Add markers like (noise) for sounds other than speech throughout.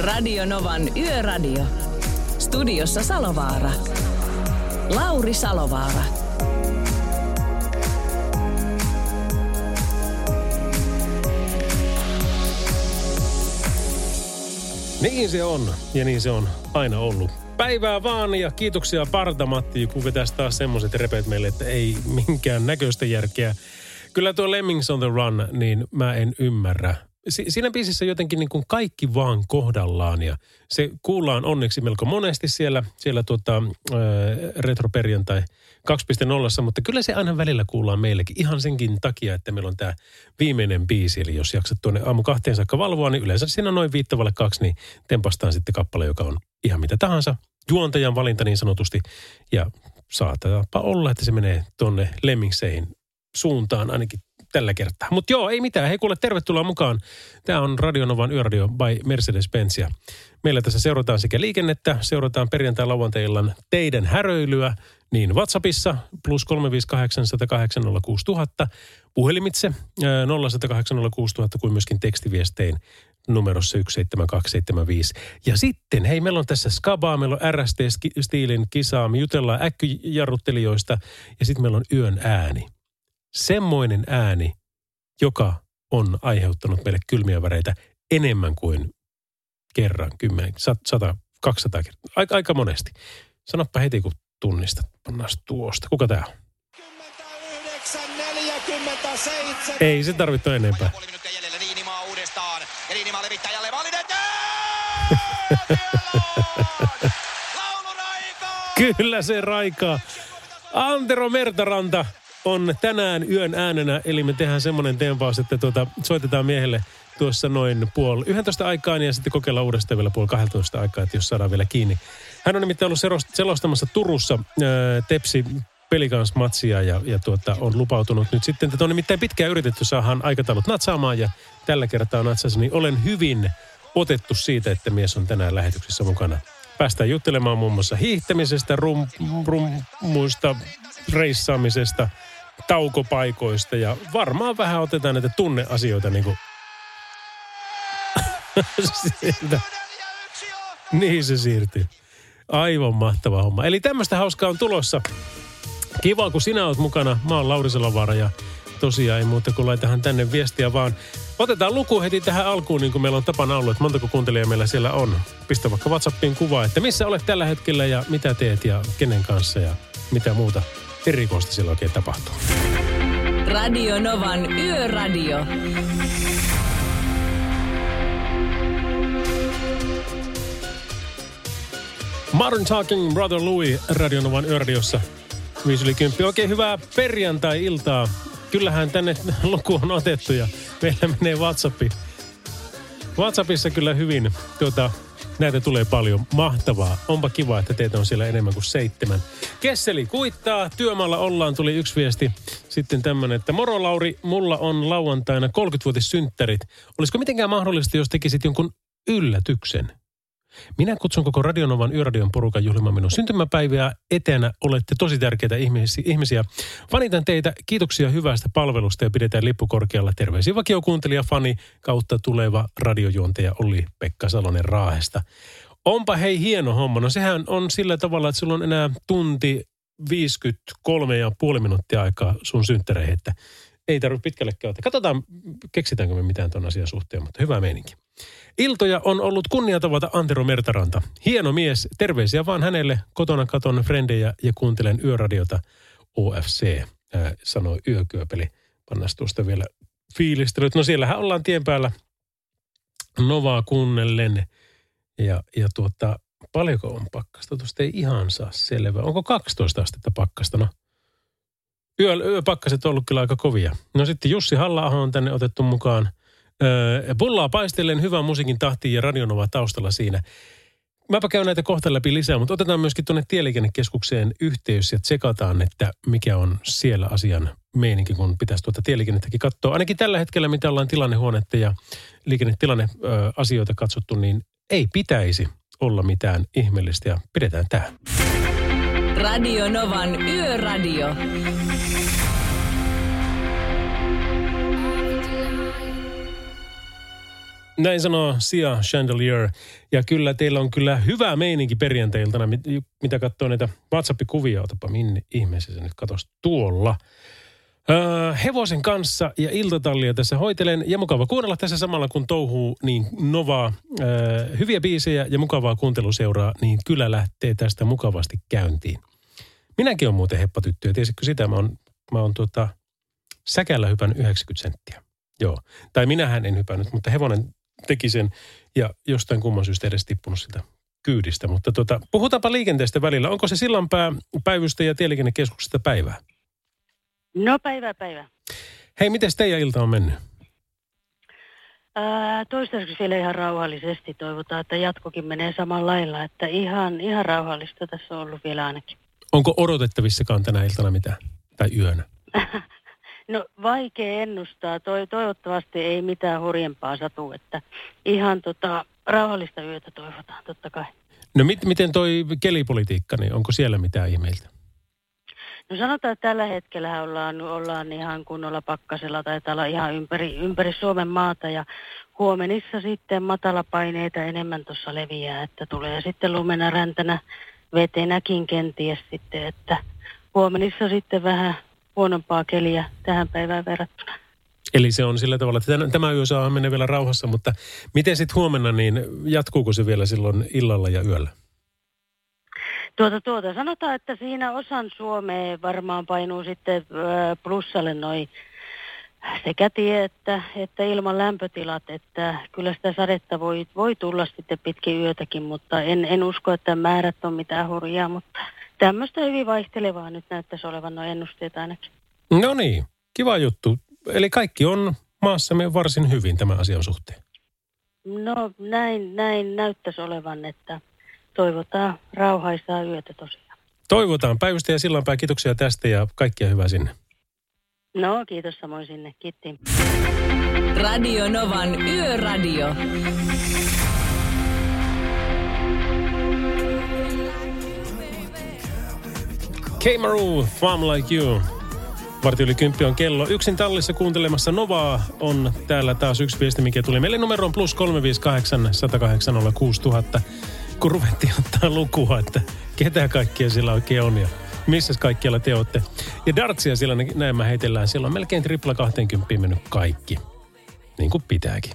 Radio Novan Yöradio. Studiossa Salovaara. Lauri Salovaara. Niin se on, ja niin se on aina ollut. Päivää vaan ja kiitoksia Parta Matti, kun vetäisi taas semmoiset repet meille, että ei minkään näköistä järkeä. Kyllä tuo Lemmings on the Run, niin mä en ymmärrä. Si- siinä biisissä jotenkin niin kuin kaikki vaan kohdallaan ja se kuullaan onneksi melko monesti siellä, siellä tuota, äh, retroperjantai 2.0, mutta kyllä se aina välillä kuullaan meillekin ihan senkin takia, että meillä on tämä viimeinen biisi. Eli jos jaksat tuonne aamu kahteen saakka valvoa, niin yleensä siinä noin viittavalle kaksi, niin tempastaan sitten kappale, joka on ihan mitä tahansa. Juontajan valinta niin sanotusti. Ja saatapa olla, että se menee tuonne Lemmingseihin suuntaan ainakin tällä kertaa. Mutta joo, ei mitään. Hei kuule, tervetuloa mukaan. Tämä on Radionovan Yöradio by Mercedes-Benz. Meillä tässä seurataan sekä liikennettä, seurataan perjantai lauantaillan teidän häröilyä, niin WhatsAppissa plus 358 108 06000, puhelimitse ää, 0108 06000 kuin myöskin tekstiviestein numerossa 17275. Ja sitten, hei, meillä on tässä Skabaa, meillä on RST-stiilin kisaa, me jutellaan äkkyjarruttelijoista ja sitten meillä on yön ääni semmoinen ääni, joka on aiheuttanut meille kylmiä väreitä enemmän kuin kerran, 10, 100, 200 kertaa. Aika, aika monesti. Sanoppa heti, kun tunnistat. Pannaan tuosta. Kuka tää on? 47. Ei se tarvitse enempää. Puoli minuuttia jäljellä Niinimaa uudestaan. Ja Niinimaa levittää jälleen maalin (laughs) Laulun aika! Kyllä se raikaa. Antero Mertaranta on tänään yön äänenä, eli me tehdään semmoinen tempaus, että tuota, soitetaan miehelle tuossa noin puoli 11 aikaan ja sitten kokeillaan uudestaan vielä puoli 12 aikaa, että jos saadaan vielä kiinni. Hän on nimittäin ollut selostamassa Turussa ää, Tepsi pelikansmatsia ja, ja tuota, on lupautunut nyt sitten, että on nimittäin pitkään yritetty saadaan aikataulut natsaamaan ja tällä kertaa natsasi, niin olen hyvin otettu siitä, että mies on tänään lähetyksessä mukana. Päästään juttelemaan muun muassa hiihtämisestä, rum, rummuista, reissaamisesta, taukopaikoista ja varmaan vähän otetaan näitä tunneasioita niin kuin. Niin se siirtyy. Aivan mahtava homma. Eli tämmöistä hauskaa on tulossa. Kiva, kun sinä oot mukana. Mä oon Lauri Salavaara ja tosiaan ei muuta kuin laitahan tänne viestiä vaan. Otetaan luku heti tähän alkuun, niin kuin meillä on tapana ollut, että montako kuuntelijaa meillä siellä on. Pistä vaikka WhatsAppiin kuvaa, että missä olet tällä hetkellä ja mitä teet ja kenen kanssa ja mitä muuta erikoista siellä oikein tapahtuu. Radio Novan Yöradio. Modern Talking Brother Louis Radionovan yöradiossa. 5 yli 10. Oikein hyvää perjantai-iltaa. Kyllähän tänne (laughs) luku on otettu ja meillä menee WhatsAppi. WhatsAppissa kyllä hyvin. Tuota, näitä tulee paljon. Mahtavaa. Onpa kiva, että teitä on siellä enemmän kuin seitsemän. Kesseli kuittaa. Työmaalla ollaan. Tuli yksi viesti. Sitten tämmönen, että moro Lauri, mulla on lauantaina 30-vuotissynttärit. Olisiko mitenkään mahdollista, jos tekisit jonkun yllätyksen? Minä kutsun koko Radionovan Yöradion porukan juhlimaan minun syntymäpäiviä etänä. Olette tosi tärkeitä ihmisi- ihmisiä. Vanitan teitä. Kiitoksia hyvästä palvelusta ja pidetään lippu korkealla. Terveisiä vakiokuuntelija, fani kautta tuleva radiojuontaja Olli Pekka Salonen Raahesta. Onpa hei hieno homma. No sehän on sillä tavalla, että sulla on enää tunti 53 ja puoli minuuttia aikaa sun synttäreihin, että ei tarvitse pitkälle käyttää. Katsotaan, keksitäänkö me mitään ton asian suhteen, mutta hyvä meininki. Iltoja on ollut kunnia tavata Antero Mertaranta. Hieno mies, terveisiä vaan hänelle. Kotona katon frendejä ja kuuntelen yöradiota OFC, ää, sanoi yökyöpeli. Pannas tuosta vielä fiilistelyt. No siellähän ollaan tien päällä Novaa kuunnellen. Ja, ja tuota, paljonko on pakkasta? Tuosta ei ihan saa selvää. Onko 12 astetta pakkasta? No, yö, yöpakkaset on ollut kyllä aika kovia. No sitten Jussi halla on tänne otettu mukaan. Öö, pullaa paistellen, hyvän musiikin tahtiin ja radionova taustalla siinä. Mäpä käyn näitä kohta läpi lisää, mutta otetaan myöskin tuonne Tieliikennekeskukseen yhteys ja tsekataan, että mikä on siellä asian meininki, kun pitäisi tuota tieliikennettäkin katsoa. Ainakin tällä hetkellä, mitä ollaan tilannehuonetta ja liikennetilanneasioita katsottu, niin ei pitäisi olla mitään ihmeellistä ja pidetään tämä. Radio Novan Yöradio. Näin sanoo Sia Chandelier. Ja kyllä teillä on kyllä hyvä meininki perjantailtana, mitä katsoo näitä WhatsApp-kuvia. Otapa minne ihmeessä se nyt katos tuolla. Öö, hevosen kanssa ja iltatallia tässä hoitelen. Ja mukava kuunnella tässä samalla, kun touhuu niin novaa, öö, hyviä biisejä ja mukavaa kuunteluseuraa, niin kyllä lähtee tästä mukavasti käyntiin. Minäkin on muuten heppatyttö ja tiesitkö sitä, mä oon, mä oon tuota, säkällä hypännyt 90 senttiä. Joo. Tai minähän en hypännyt, mutta hevonen teki sen ja jostain kumman syystä edes tippunut sitä kyydistä. Mutta tota, puhutaanpa liikenteestä välillä. Onko se Sillanpää päivystä ja tieliikennekeskuksesta päivää? No päivä päivä. Hei, miten teidän ilta on mennyt? Ää, toistaiseksi vielä ihan rauhallisesti toivotaan, että jatkokin menee samalla lailla. Että ihan, ihan rauhallista tässä on ollut vielä ainakin. Onko odotettavissakaan tänä iltana mitään? Tai yönä? (laughs) No vaikea ennustaa. Toi, toivottavasti ei mitään hurjempaa satu, että ihan tota, rauhallista yötä toivotaan totta kai. No mit, miten toi kelipolitiikka, niin onko siellä mitään ihmeiltä? No sanotaan, että tällä hetkellä ollaan, ollaan ihan kunnolla pakkasella, tai olla ihan ympäri, ympäri Suomen maata ja huomenissa sitten matalapaineita enemmän tuossa leviää, että tulee sitten lumena räntänä vetenäkin kenties sitten, että huomenissa sitten vähän huonompaa keliä tähän päivään verrattuna. Eli se on sillä tavalla, että tämä yö saa mennä vielä rauhassa, mutta miten sitten huomenna, niin jatkuuko se vielä silloin illalla ja yöllä? Tuota, tuota. Sanotaan, että siinä osan Suomea varmaan painuu sitten plussalle noin sekä tie että, että ilman lämpötilat, että kyllä sitä sadetta voi, voi tulla sitten pitkin yötäkin, mutta en, en usko, että määrät on mitään hurjaa, mutta tämmöistä hyvin vaihtelevaa nyt näyttäisi olevan noin ennusteet ainakin. No niin, kiva juttu. Eli kaikki on maassamme varsin hyvin tämän asian suhteen. No näin, näin näyttäisi olevan, että toivotaan rauhaisaa yötä tosiaan. Toivotaan. Päivystä ja sillanpää kiitoksia tästä ja kaikkia hyvää sinne. No, kiitos samoin sinne. Kiitti. Radio Novan Yöradio. Keimaru, Farm Like You. Varti yli kymppi on kello. Yksin tallissa kuuntelemassa Novaa on täällä taas yksi viesti, mikä tuli. Meille numero on plus 358 108 6000. Kun ruvettiin ottaa lukua, että ketä kaikkia siellä oikein on ja missä kaikkialla te olette. Ja dartsia siellä näin mä heitellään. Siellä on melkein tripla 20 mennyt kaikki. Niin kuin pitääkin.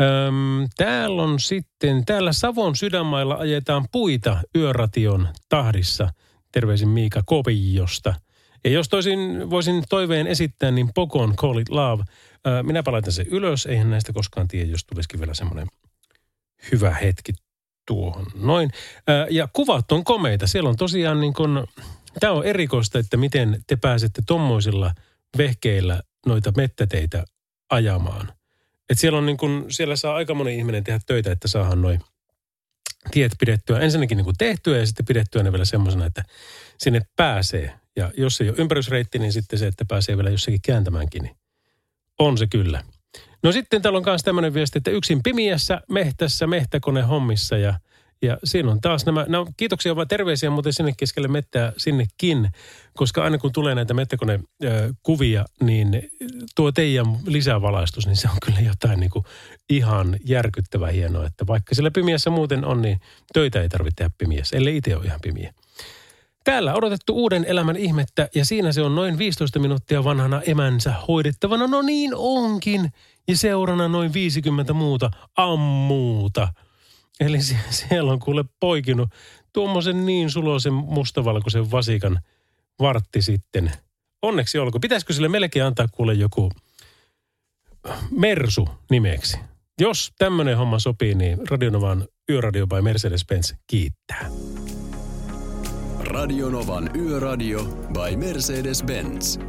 Öm, täällä on sitten, täällä Savon sydänmailla ajetaan puita yöration tahdissa – Terveisin Miika Kopiosta. Ja jos toisin, voisin toiveen esittää, niin Pokon Call It Love. minä palaitan sen ylös. Eihän näistä koskaan tiedä, jos tulisikin vielä semmoinen hyvä hetki tuohon. Noin. ja kuvat on komeita. Siellä on tosiaan niin kuin, tämä on erikoista, että miten te pääsette tommoisilla vehkeillä noita mettäteitä ajamaan. Et siellä, on niin kuin, siellä saa aika moni ihminen tehdä töitä, että saadaan noin – tiet pidettyä ensinnäkin niin kuin tehtyä ja sitten pidettyä ne vielä semmoisena, että sinne pääsee. Ja jos ei ole ympärysreitti, niin sitten se, että pääsee vielä jossakin kääntämäänkin, niin on se kyllä. No sitten täällä on myös tämmöinen viesti, että yksin pimiässä, mehtässä, mehtäkone hommissa ja – ja siinä on taas nämä, no kiitoksia vaan terveisiä muuten sinne keskelle mettää sinnekin, koska aina kun tulee näitä mettäkonekuvia, niin tuo teidän lisävalaistus, niin se on kyllä jotain niin kuin ihan järkyttävän hienoa, että vaikka sillä pimiässä muuten on, niin töitä ei tarvitse tehdä pimiässä, ellei itse ole ihan pimiä. Täällä odotettu uuden elämän ihmettä ja siinä se on noin 15 minuuttia vanhana emänsä hoidettavana. No niin onkin. Ja seurana noin 50 muuta ammuuta. Eli siellä on kuule poikinut tuommoisen niin suloisen mustavalkoisen vasikan vartti sitten. Onneksi olko. Pitäisikö sille melkein antaa kuule joku Mersu nimeksi? Jos tämmöinen homma sopii, niin Radionovan Yöradio by Mercedes-Benz kiittää. Radionovan Yöradio by Mercedes-Benz.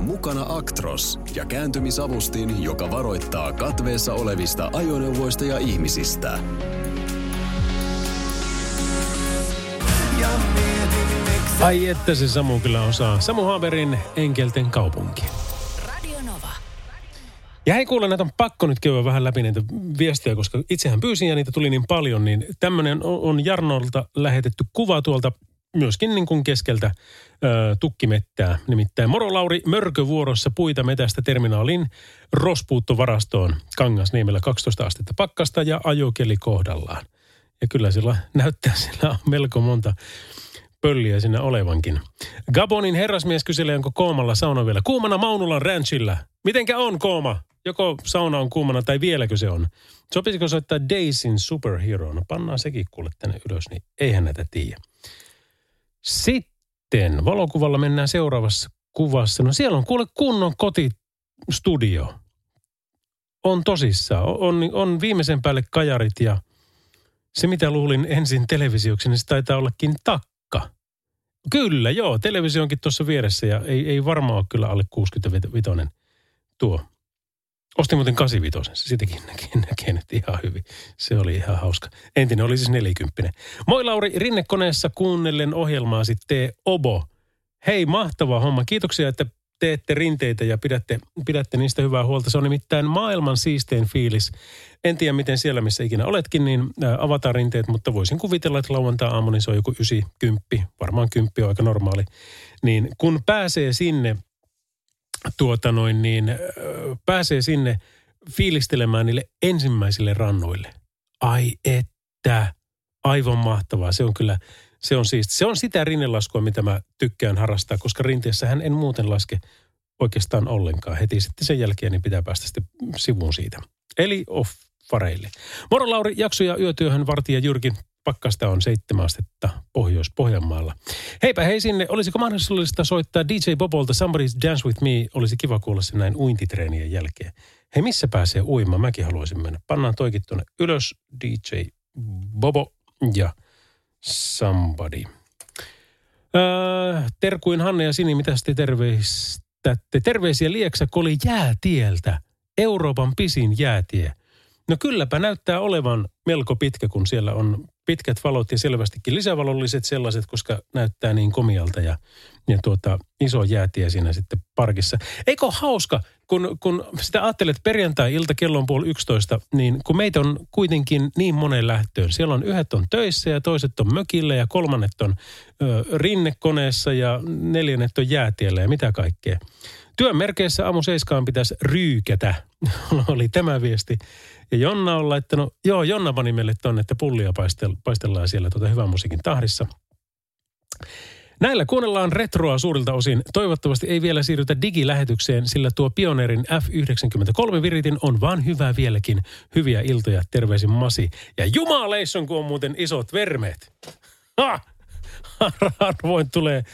Mukana Actros ja kääntymisavustin, joka varoittaa katveessa olevista ajoneuvoista ja ihmisistä. Ai että se Samu kyllä osaa. Samu Haaberin Enkelten kaupunki. Radio Nova. Ja hei kuule, näitä on pakko nyt käydä vähän läpi näitä viestejä, koska itsehän pyysin ja niitä tuli niin paljon, niin tämmöinen on on Jarnolta lähetetty kuva tuolta myöskin niin kuin keskeltä ö, tukkimettää. Nimittäin Moro Lauri mörkövuorossa puita metästä terminaalin rospuuttovarastoon Kangasniemellä 12 astetta pakkasta ja ajokeli kohdallaan. Ja kyllä sillä näyttää, (laughs) sillä on melko monta pölliä siinä olevankin. Gabonin herrasmies kyselee, onko Koomalla sauna vielä kuumana Maunulan ranchilla. Mitenkä on Kooma? Joko sauna on kuumana tai vieläkö se on? Sopisiko soittaa Daisin Superhero? No pannaan sekin kuule tänne ylös, niin eihän näitä tiedä. Sitten valokuvalla mennään seuraavassa kuvassa. No siellä on kuule kunnon kotistudio. On tosissaan. On, on viimeisen päälle kajarit ja se mitä luulin ensin televisioksi, niin se taitaa ollakin takka. Kyllä, joo. Televisio onkin tuossa vieressä ja ei, ei varmaan ole kyllä alle 65 tuo. Ostin muuten 85, sitäkin (laughs) näkee, nyt ihan hyvin. Se oli ihan hauska. Entinen oli siis 40. Moi Lauri, rinnekoneessa kuunnellen ohjelmaa sitten Obo. Hei, mahtava homma. Kiitoksia, että teette rinteitä ja pidätte, pidätte niistä hyvää huolta. Se on nimittäin maailman siistein fiilis. En tiedä, miten siellä, missä ikinä oletkin, niin avataan rinteet, mutta voisin kuvitella, että lauantai-aamu, niin se on joku ysi, kymppi, varmaan kymppi on aika normaali. Niin kun pääsee sinne, tuota noin, niin pääsee sinne fiilistelemään niille ensimmäisille rannoille. Ai että, aivan mahtavaa. Se on kyllä, se on siis, se on sitä rinnelaskua, mitä mä tykkään harrastaa, koska rinteessähän en muuten laske oikeastaan ollenkaan. Heti sitten sen jälkeen niin pitää päästä sitten sivuun siitä. Eli offareille. Moro Lauri, jakso ja yötyöhön vartija Jyrki. Pakkasta on seitsemän astetta Pohjois-Pohjanmaalla. Heipä hei sinne. Olisiko mahdollista soittaa DJ Bobolta Somebody's Dance With Me? Olisi kiva kuulla se näin uintitreenien jälkeen. Hei, missä pääsee uimaan? Mäkin haluaisin mennä. Pannaan toikin tuonne ylös. DJ Bobo ja Somebody. Öö, terkuin Hanne ja Sini, mitä te terveistätte? Terveisiä Lieksa Koli jäätieltä. Euroopan pisin jäätie. No kylläpä näyttää olevan melko pitkä, kun siellä on pitkät valot ja selvästikin lisävalolliset sellaiset, koska näyttää niin komialta ja, ja tuota, iso jäätie siinä sitten parkissa. Eikö hauska, kun, kun sitä ajattelet perjantai-ilta kello on puoli yksitoista, niin kun meitä on kuitenkin niin monen lähtöön. Siellä on yhdet on töissä ja toiset on mökillä ja kolmannet on ö, rinnekoneessa ja neljännet on jäätiellä ja mitä kaikkea. Työn merkeissä aamu seiskaan pitäisi ryykätä, (laughs) oli tämä viesti. Ja Jonna on laittanut, joo Jonna pani meille tonne, että pullia paistel, paistellaan siellä tuota hyvän musiikin tahdissa. Näillä kuunnellaan retroa suurilta osin. Toivottavasti ei vielä siirrytä digilähetykseen, sillä tuo Pioneerin F93 viritin on vaan hyvää vieläkin. Hyviä iltoja, terveisin Masi. Ja jumaleisson, kun on muuten isot vermeet. Ha! (laughs) Harvoin tulee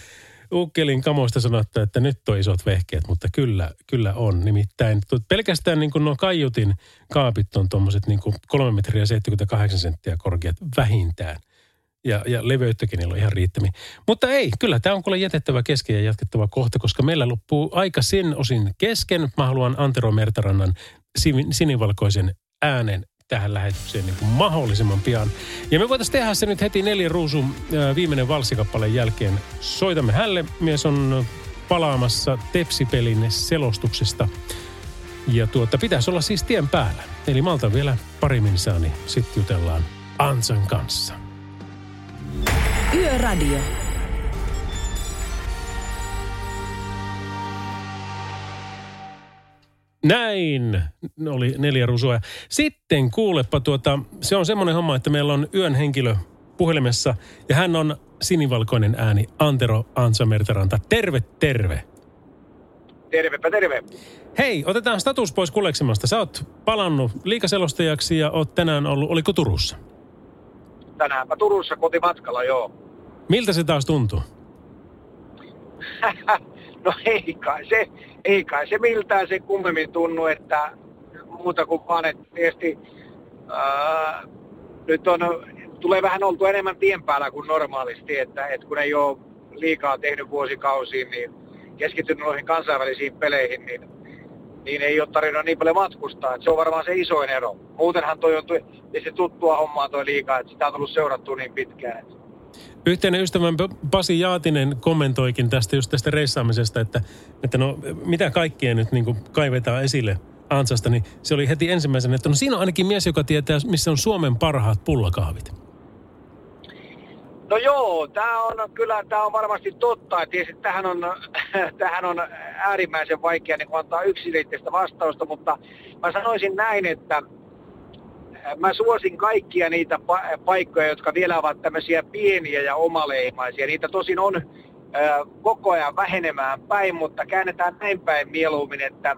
ukkelin kamoista sanottu, että nyt on isot vehkeet, mutta kyllä, kyllä on. Nimittäin pelkästään niin kuin nuo kaiutin kaapit on tuommoiset niin kuin 3 metriä 78 senttiä korkeat vähintään. Ja, ja leveyttäkin niillä on ihan riittämiä. Mutta ei, kyllä tämä on kuule jätettävä kesken ja jatkettava kohta, koska meillä loppuu aika sen osin kesken. Mä haluan Antero Mertarannan sin- sinivalkoisen äänen tähän lähetykseen niin kuin mahdollisimman pian. Ja me voitaisiin tehdä se nyt heti neljän ruusun ää, viimeinen valsikappaleen jälkeen. Soitamme hälle. Mies on palaamassa Tepsipelin selostuksesta. Ja tuota, pitäisi olla siis tien päällä. Eli malta vielä pari minsaa, niin sitten jutellaan Ansan kanssa. Yöradio. Näin oli neljä rusua. Sitten kuulepa tuota, se on semmoinen homma, että meillä on yön henkilö puhelimessa ja hän on sinivalkoinen ääni Antero Ansa Mertaranta. Terve, terve. Tervepä terve. Hei, otetaan status pois kuleksemasta. Sä oot palannut liikaselostajaksi ja oot tänään ollut, oliko Turussa? Tänäänpä Turussa kotimatkalla, joo. Miltä se taas tuntuu? (laughs) no ei kai se, ei kai se miltään se kummemmin tunnu, että muuta kuin vaan, että tietysti ää, nyt on, tulee vähän oltu enemmän tien päällä kuin normaalisti, että, että kun ei ole liikaa tehnyt vuosikausiin, niin keskittynyt noihin kansainvälisiin peleihin, niin, niin ei ole tarvinnut niin paljon matkustaa. Et se on varmaan se isoin ero. Muutenhan toi on tietysti tuttua hommaa toi liikaa, että sitä on tullut seurattua niin pitkään. Yhteinen ystävän Pasi Jaatinen kommentoikin tästä just tästä reissaamisesta, että, että no mitä kaikkea nyt niin kaivetaan esille ansasta, niin se oli heti ensimmäisenä, että no siinä on ainakin mies, joka tietää, missä on Suomen parhaat pullakahvit. No joo, tämä on kyllä, tämä on varmasti totta. että tähän on, (laughs) tähän on äärimmäisen vaikea niin antaa yksilitteistä vastausta, mutta mä sanoisin näin, että mä suosin kaikkia niitä pa- paikkoja, jotka vielä ovat tämmöisiä pieniä ja omaleimaisia. Niitä tosin on äh, koko ajan vähenemään päin, mutta käännetään näin päin mieluummin, että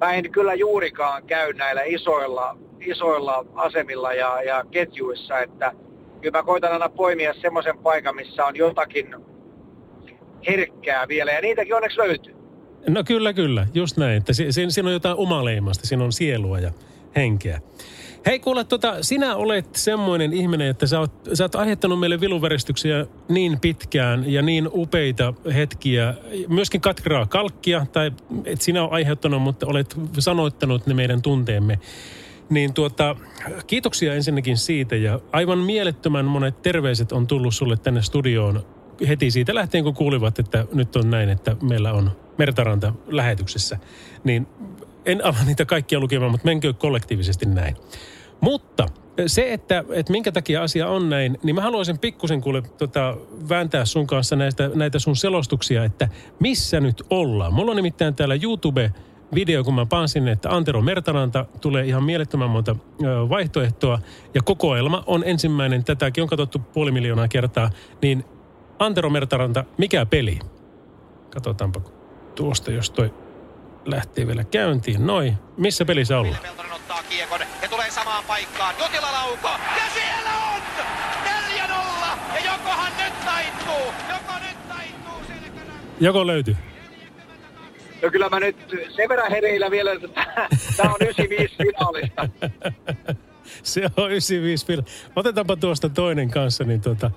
mä en kyllä juurikaan käy näillä isoilla, isoilla asemilla ja, ja ketjuissa, että kyllä mä koitan aina poimia semmoisen paikan, missä on jotakin herkkää vielä, ja niitäkin onneksi löytyy. No kyllä, kyllä, just näin. Että si- si- siinä on jotain omaleimasta, siinä on sielua ja henkeä. Hei kuule, tota, sinä olet semmoinen ihminen, että sä oot, sä oot aiheuttanut meille viluveristyksiä niin pitkään ja niin upeita hetkiä. Myöskin katkeraa kalkkia, tai et sinä ole aiheuttanut, mutta olet sanoittanut ne meidän tunteemme. Niin tuota, kiitoksia ensinnäkin siitä ja aivan mielettömän monet terveiset on tullut sulle tänne studioon heti siitä lähtien, kun kuulivat, että nyt on näin, että meillä on Mertaranta lähetyksessä. Niin en ala niitä kaikkia lukemaan, mutta menkö kollektiivisesti näin. Mutta se, että, että minkä takia asia on näin, niin mä haluaisin pikkusen kuule tota, vääntää sun kanssa näistä, näitä sun selostuksia, että missä nyt ollaan. Mulla on nimittäin täällä YouTube video, kun mä pansin, että Antero Mertaranta tulee ihan mielettömän monta vaihtoehtoa. Ja kokoelma on ensimmäinen, tätäkin on katsottu puoli miljoonaa kertaa. Niin Antero Mertaranta, mikä peli? Katsotaanpa tuosta, jos toi lähtee vielä käyntiin. Noin. Missä pelissä ollaan? Peltonen ottaa kiekon ja tulee samaan paikkaan. Jotila lauko ja siellä on! 4-0! Ja jokohan nyt taittuu! Joko nyt taittuu selkänä? Joko löytyy? No kyllä mä nyt sen verran hereillä vielä, että (laughs) tämä on 95 finaalista. (laughs) Se on 95 fil. Otetaanpa tuosta toinen kanssa, niin tota,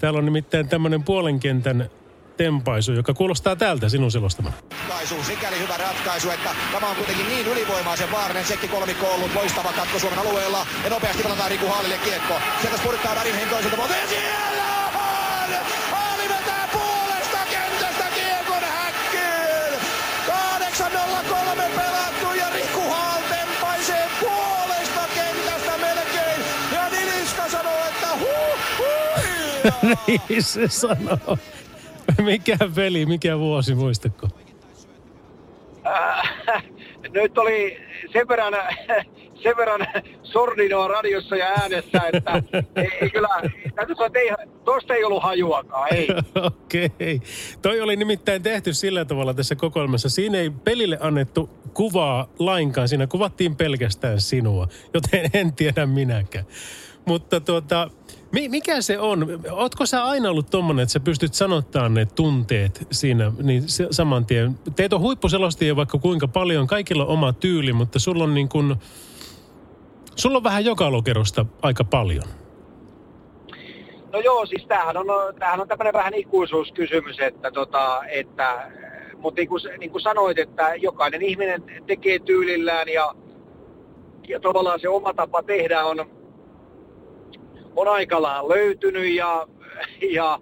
täällä on nimittäin tämmöinen puolenkentän tempaisu, joka kuulostaa tältä sinun selostamana. ratkaisu, sikäli hyvä ratkaisu, että tämä on kuitenkin niin ylivoimaisen vaarinen sekki kolmikko ollut loistava katko Suomen alueella. Ja nopeasti pelataan Riku Haalille kiekko. Sieltä spurttaa värin hentoiselta puolelta ja siellä on! Haali vetää puolesta kentästä kiekon häkkiin! 8.03 pelattu ja Riku Haal tempaisee puolesta kentästä melkein. Ja Niliska sanoo, että huh, huh, (laughs) niin se sanoo. (laughs) Mikä peli, mikä vuosi, muistatko? Äh, (laughs) nyt oli sen verran, (laughs) sen verran sordinoa radiossa ja äänessä, että ei, ei kyllä, täytyy sanoa, että ei, tosta ei ollut hajuakaan, ei. Okei. Okay. Toi oli nimittäin tehty sillä tavalla tässä kokoelmassa. Siinä ei pelille annettu kuvaa lainkaan. Siinä kuvattiin pelkästään sinua, joten en tiedä minäkään. Mutta tuota, mi- mikä se on? Ootko sä aina ollut tommonen, että sä pystyt sanottamaan ne tunteet siinä niin se, saman tien? Teet on huippuselostajia vaikka kuinka paljon, kaikilla on oma tyyli, mutta sulla on niin kuin, sulla on vähän joka lokerosta aika paljon. No joo, siis tämähän on, tämähän on tämmöinen vähän ikuisuuskysymys, että, tota, että mutta niin kuin, niin kuin sanoit, että jokainen ihminen tekee tyylillään ja, ja tavallaan se oma tapa tehdä on, on aikallaan löytynyt ja, ja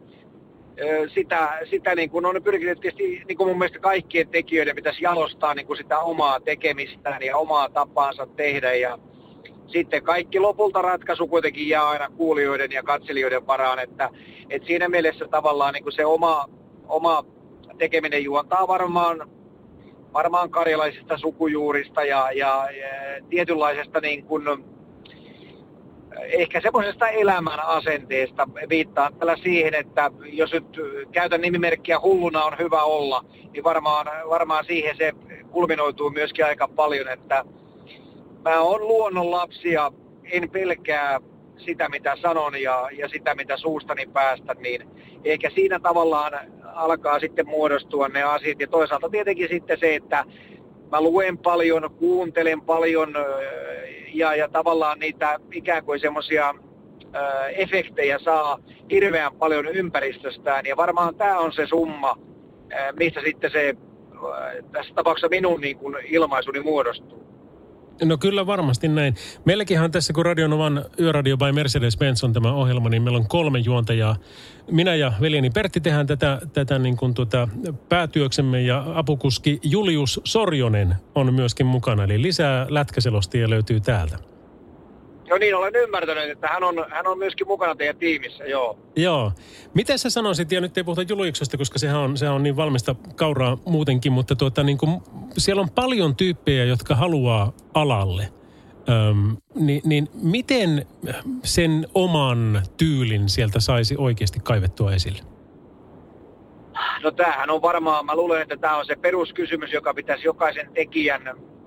sitä, sitä niin kuin on pyrkinyt tietysti niin kuin mun mielestä kaikkien tekijöiden pitäisi jalostaa niin kuin sitä omaa tekemistään ja omaa tapaansa tehdä ja sitten kaikki lopulta ratkaisu kuitenkin jää aina kuulijoiden ja katselijoiden varaan, että, että siinä mielessä tavallaan niin kuin se oma, oma tekeminen juontaa varmaan, varmaan karjalaisista sukujuurista ja, ja, ja tietynlaisesta niin kuin, ehkä semmoisesta elämän asenteesta viittaan tällä siihen, että jos nyt käytän nimimerkkiä hulluna on hyvä olla, niin varmaan, varmaan siihen se kulminoituu myöskin aika paljon, että mä oon luonnon lapsi ja en pelkää sitä, mitä sanon ja, ja sitä, mitä suustani päästä, niin ehkä siinä tavallaan alkaa sitten muodostua ne asiat. Ja toisaalta tietenkin sitten se, että mä luen paljon, kuuntelen paljon ja, ja tavallaan niitä ikään kuin semmoisia efektejä saa hirveän paljon ympäristöstään. Ja varmaan tämä on se summa, mistä sitten se tässä tapauksessa minun niin kuin ilmaisuni muodostuu. No kyllä varmasti näin. Meilläkin on tässä, kun Radionovan Yöradio by Mercedes-Benz on tämä ohjelma, niin meillä on kolme juontajaa. Minä ja veljeni Pertti tehdään tätä, tätä niin kuin tuota päätyöksemme ja apukuski Julius Sorjonen on myöskin mukana. Eli lisää lätkäselostia löytyy täältä. Joo niin, olen ymmärtänyt, että hän on, hän on myöskin mukana teidän tiimissä, joo. Joo. Miten sä sanoisit, ja nyt ei puhuta Juliuksesta, koska sehän on, sehän on niin valmista kauraa muutenkin, mutta tuota, niin kuin, siellä on paljon tyyppejä, jotka haluaa alalle. Öm, niin, niin miten sen oman tyylin sieltä saisi oikeasti kaivettua esille? No tämähän on varmaan, mä luulen, että tämä on se peruskysymys, joka pitäisi jokaisen tekijän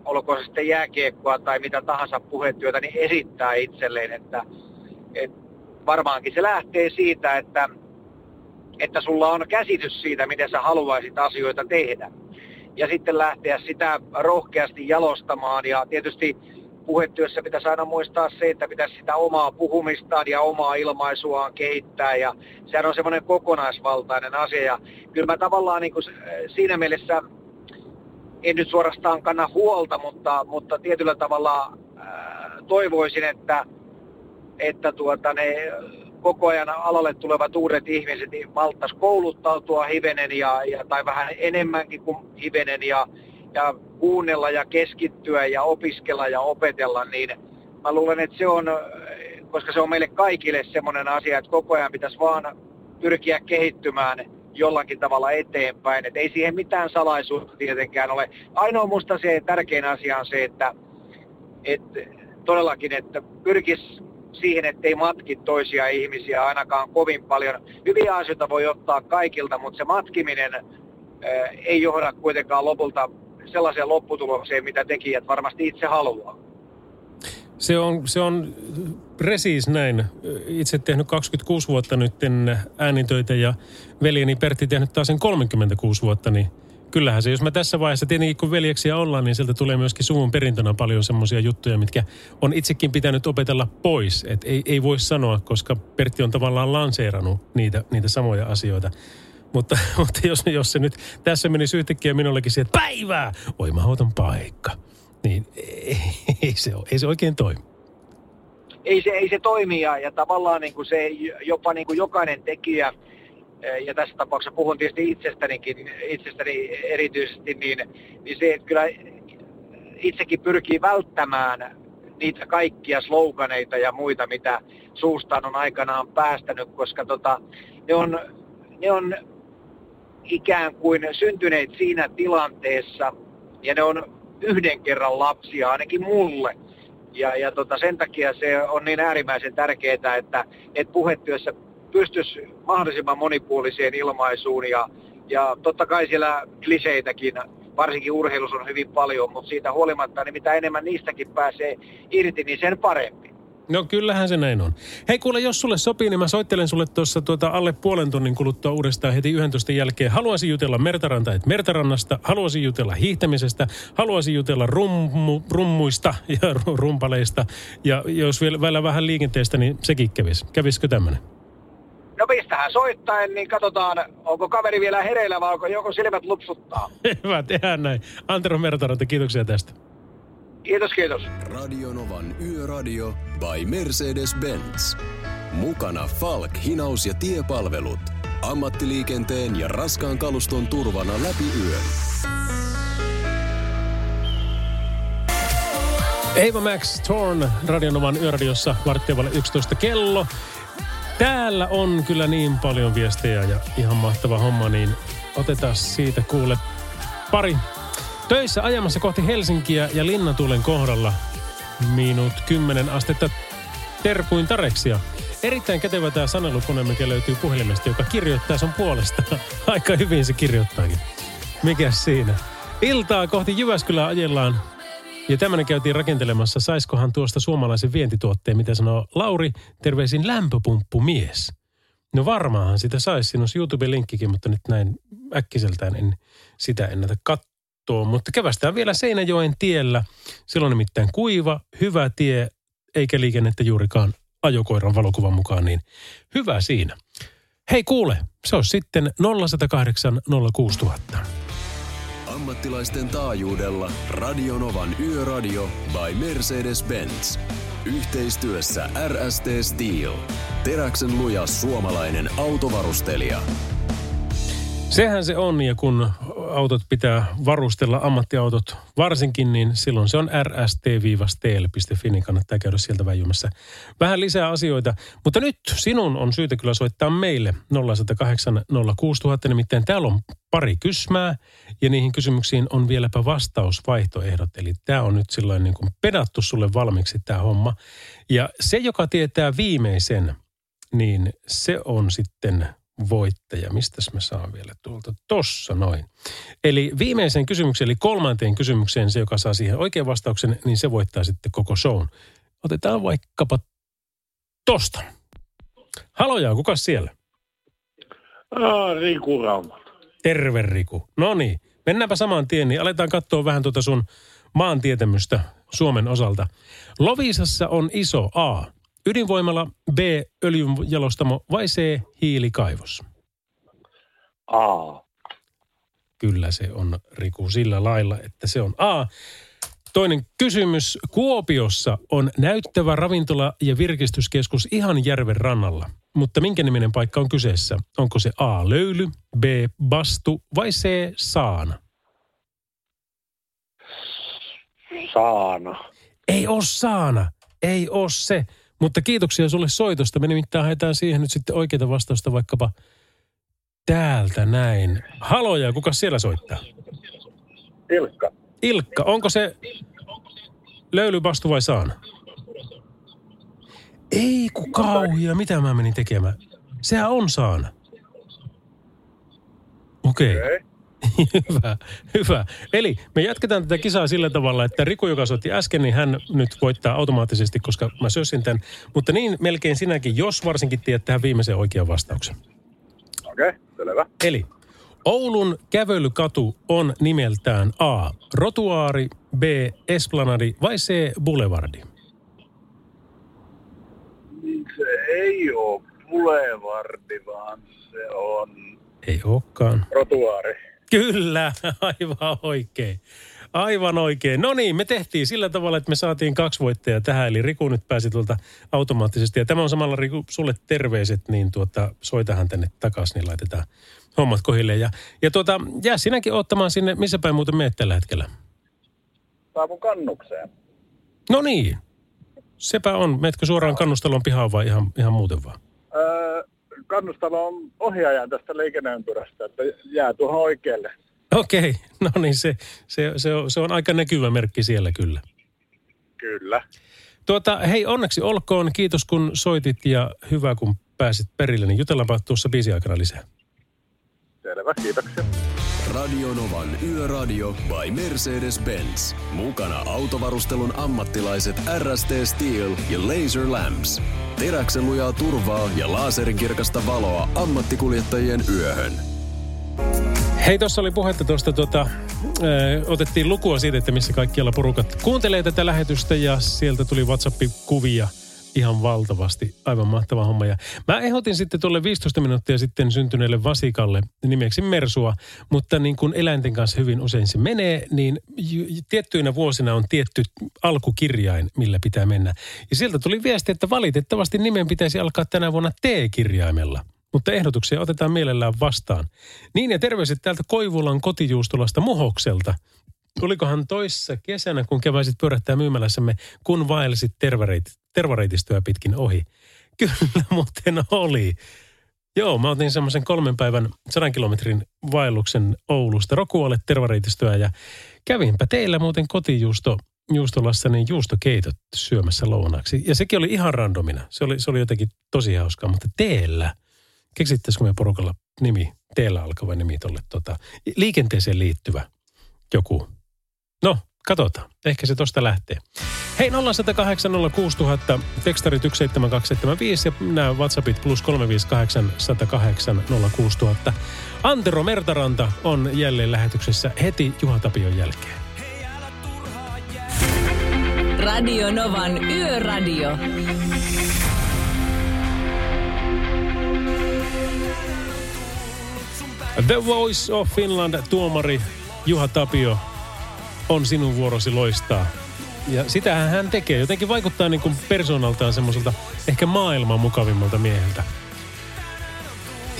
olkoon se sitten jääkiekkoa tai mitä tahansa puhetyötä, niin esittää itselleen, että, että varmaankin se lähtee siitä, että, että sulla on käsitys siitä, miten sä haluaisit asioita tehdä. Ja sitten lähteä sitä rohkeasti jalostamaan ja tietysti puhetyössä pitäisi aina muistaa se, että pitäisi sitä omaa puhumistaan ja omaa ilmaisuaan kehittää ja sehän on semmoinen kokonaisvaltainen asia ja kyllä mä tavallaan niin kuin siinä mielessä en nyt suorastaan kanna huolta, mutta, mutta tietyllä tavalla toivoisin, että, että tuota, ne koko ajan alalle tulevat uudet ihmiset niin valtaisi kouluttautua hivenen ja, ja, tai vähän enemmänkin kuin hivenen ja, ja kuunnella ja keskittyä ja opiskella ja opetella, niin mä luulen, että se on, koska se on meille kaikille semmoinen asia, että koko ajan pitäisi vaan pyrkiä kehittymään jollakin tavalla eteenpäin. Et ei siihen mitään salaisuutta tietenkään ole. Ainoa musta se tärkein asia on se, että, että todellakin, että pyrkisi siihen, ettei matki toisia ihmisiä ainakaan kovin paljon. Hyviä asioita voi ottaa kaikilta, mutta se matkiminen ei johda kuitenkaan lopulta sellaiseen lopputulokseen, mitä tekijät varmasti itse haluaa. Se on, se on presiis näin. Itse tehnyt 26 vuotta nyt äänitöitä ja veljeni Pertti tehnyt taas sen 36 vuotta, niin kyllähän se, jos mä tässä vaiheessa tietenkin kun veljeksiä ollaan, niin sieltä tulee myöskin suvun perintönä paljon semmoisia juttuja, mitkä on itsekin pitänyt opetella pois. Et ei, ei voi sanoa, koska Pertti on tavallaan lanseerannut niitä, niitä samoja asioita. Mutta, (laughs) mutta jos, jos se nyt tässä menisi yhtäkkiä minullekin siihen, että päivää, oi mahdoton paikka niin (laughs) ei, se, ei se oikein toimi. Ei se, ei se toimi ja, ja tavallaan niin kuin se jopa niin kuin jokainen tekijä, e, ja tässä tapauksessa puhun tietysti itsestänikin, itsestäni erityisesti, niin, niin se, että kyllä itsekin pyrkii välttämään niitä kaikkia sloganeita ja muita, mitä suustaan on aikanaan päästänyt, koska tota, ne, on, ne on ikään kuin syntyneet siinä tilanteessa, ja ne on yhden kerran lapsia, ainakin mulle. Ja, ja tota, sen takia se on niin äärimmäisen tärkeää, että, että puhetyössä pystyisi mahdollisimman monipuoliseen ilmaisuun ja, ja totta kai siellä kliseitäkin, varsinkin urheilussa on hyvin paljon, mutta siitä huolimatta, niin mitä enemmän niistäkin pääsee irti, niin sen parempi. No kyllähän se näin on. Hei kuule, jos sulle sopii, niin mä soittelen sulle tuossa tuota alle puolen tunnin kuluttua uudestaan heti 11 jälkeen. Haluaisin jutella Mertaranta, et Mertarannasta, haluaisin jutella hiihtämisestä, haluaisin jutella rummu, rummuista ja (laughs) rumpaleista. Ja jos vielä, vielä vähän liikenteestä, niin sekin kävis. Kävisikö tämmöinen? No pistähän soittaen, niin katsotaan, onko kaveri vielä hereillä vai onko joko silmät lupsuttaa. (laughs) Hyvä, tehdään näin. Antero Mertaranta, kiitoksia tästä. Kiitos, kiitos. Radionovan Yöradio by Mercedes-Benz. Mukana Falk, hinaus ja tiepalvelut. Ammattiliikenteen ja raskaan kaluston turvana läpi yön. Eva Max Torn Radionovan yöradiossa varttiavalle 11 kello. Täällä on kyllä niin paljon viestejä ja ihan mahtava homma, niin otetaan siitä kuule pari Töissä ajamassa kohti Helsinkiä ja Linnatuulen kohdalla miinut 10 astetta terkuin tareksia. Erittäin kätevä tämä sanelukone, mikä löytyy puhelimesta, joka kirjoittaa sun puolesta. (laughs) Aika hyvin se kirjoittaakin. Mikä siinä? Iltaa kohti Jyväskylää ajellaan. Ja tämmöinen käytiin rakentelemassa. Saiskohan tuosta suomalaisen vientituotteen, mitä sanoo Lauri, terveisin lämpöpumppumies. No varmaanhan sitä saisi. Siinä olisi YouTube-linkkikin, mutta nyt näin äkkiseltään en sitä ennätä katsoa kattoon, mutta kävästään vielä Seinäjoen tiellä. Silloin nimittäin kuiva, hyvä tie, eikä liikennettä juurikaan ajokoiran valokuvan mukaan, niin hyvä siinä. Hei kuule, se on sitten 0108 06000. Ammattilaisten taajuudella Radionovan Yöradio by Mercedes-Benz. Yhteistyössä RST Steel. Teräksen luja suomalainen autovarustelija. Sehän se on, ja kun autot pitää varustella, ammattiautot varsinkin, niin silloin se on rst-steel.fi, niin kannattaa käydä sieltä väijymässä vähän lisää asioita. Mutta nyt sinun on syytä kyllä soittaa meille 0108 06000, nimittäin täällä on pari kysmää, ja niihin kysymyksiin on vieläpä vastausvaihtoehdot. Eli tämä on nyt silloin niin kuin pedattu sulle valmiiksi tämä homma. Ja se, joka tietää viimeisen, niin se on sitten voittaja. Mistäs mä saan vielä tuolta? Tossa noin. Eli viimeisen kysymykseen, eli kolmanteen kysymykseen, se joka saa siihen oikean vastauksen, niin se voittaa sitten koko shown. Otetaan vaikkapa tosta. Haloja, kuka siellä? Ah, Riku Rauma. Terve Riku. No niin, mennäänpä samaan tien, niin aletaan katsoa vähän tuota sun maantietämystä Suomen osalta. Lovisassa on iso A. Ydinvoimala, B. Öljynjalostamo vai C. Hiilikaivos? A. Kyllä se on Riku sillä lailla, että se on A. Toinen kysymys. Kuopiossa on näyttävä ravintola- ja virkistyskeskus ihan järven rannalla. Mutta minkä niminen paikka on kyseessä? Onko se A. Löyly, B. Bastu vai C. Saana? Saana. Ei oo Saana. Ei oo se. Mutta kiitoksia sulle soitosta. Me nimittäin haetaan siihen nyt sitten oikeita vastausta vaikkapa täältä näin. Haloja, kuka siellä soittaa? Ilkka. Ilkka, onko se löylybastu vai saana? Ei ku kauhia, mitä mä menin tekemään? Sehän on saana. Okei. Okay. Okei. (laughs) hyvä, hyvä. Eli me jatketaan tätä kisaa sillä tavalla, että Riku, joka soitti äsken, niin hän nyt voittaa automaattisesti, koska mä sössin tämän. Mutta niin melkein sinäkin, jos varsinkin tiedät tähän viimeisen oikean vastauksen. Okei, okay, selvä. Eli Oulun kävelykatu on nimeltään A. Rotuaari, B. Esplanadi vai C. Boulevardi? Se ei ole Boulevardi, vaan se on Ei olekaan. rotuaari. Kyllä, (laughs) aivan oikein. Aivan oikein. No niin, me tehtiin sillä tavalla, että me saatiin kaksi voittajaa tähän, eli Riku nyt pääsi tuolta automaattisesti. Ja tämä on samalla Riku, sulle terveiset, niin tuota, soitahan tänne takaisin, niin laitetaan hommat kohille. Ja, ja tuota, jää sinäkin ottamaan sinne, missä päin muuten meet tällä hetkellä. Saapun kannukseen. No niin, sepä on. Meetkö suoraan kannustalon pihaan vai ihan, ihan muuten vaan? Kannustalo on ohjaajan tästä liikenneympyrästä, että jää tuohon oikealle. Okei, no niin se, se, se, on, se on aika näkyvä merkki siellä kyllä. Kyllä. Tuota, hei onneksi olkoon. Kiitos kun soitit ja hyvä kun pääsit perille. Niin jutellaanpa tuossa biisi aikana lisää. Selvä, kiitoksia. Radionovan Yöradio by Mercedes-Benz. Mukana autovarustelun ammattilaiset RST Steel ja Laser Lamps. Teräksen lujaa turvaa ja laaserinkirkasta valoa ammattikuljettajien yöhön. Hei, tuossa oli puhetta tuosta, ö, otettiin lukua siitä, että missä kaikkialla porukat kuuntelee tätä lähetystä ja sieltä tuli WhatsApp-kuvia ihan valtavasti. Aivan mahtava homma. Ja mä ehdotin sitten tuolle 15 minuuttia sitten syntyneelle Vasikalle nimeksi Mersua, mutta niin kuin eläinten kanssa hyvin usein se menee, niin tiettyinä vuosina on tietty alkukirjain, millä pitää mennä. Ja sieltä tuli viesti, että valitettavasti nimen pitäisi alkaa tänä vuonna T-kirjaimella. Mutta ehdotuksia otetaan mielellään vastaan. Niin ja terveiset täältä Koivulan kotijuustolasta Muhokselta. Olikohan toissa kesänä, kun keväisit pyörähtää myymälässämme, kun vaelsit tervareit, tervareitistöä pitkin ohi? Kyllä muuten oli. Joo, mä otin semmoisen kolmen päivän sadan kilometrin vaelluksen Oulusta Rokualle tervareitistöä ja kävinpä teillä muuten kotijuusto juustolassa niin juustokeitot syömässä lounaaksi. Ja sekin oli ihan randomina. Se oli, se oli jotenkin tosi hauskaa, mutta teellä, keksittäisikö me porukalla nimi, teellä alkava nimi tolle tota, liikenteeseen liittyvä joku. No, katsotaan. Ehkä se tosta lähtee. Hei 0108 06000, tekstarit 17275 ja nämä WhatsAppit plus 358 108 06000. Antero Mertaranta on jälleen lähetyksessä heti Juha Tapion jälkeen. Radio Novan Yöradio. The Voice of Finland tuomari Juha Tapio on sinun vuorosi loistaa. Ja sitähän hän tekee. Jotenkin vaikuttaa niin kuin persoonaltaan semmoiselta ehkä maailman mukavimmalta mieheltä.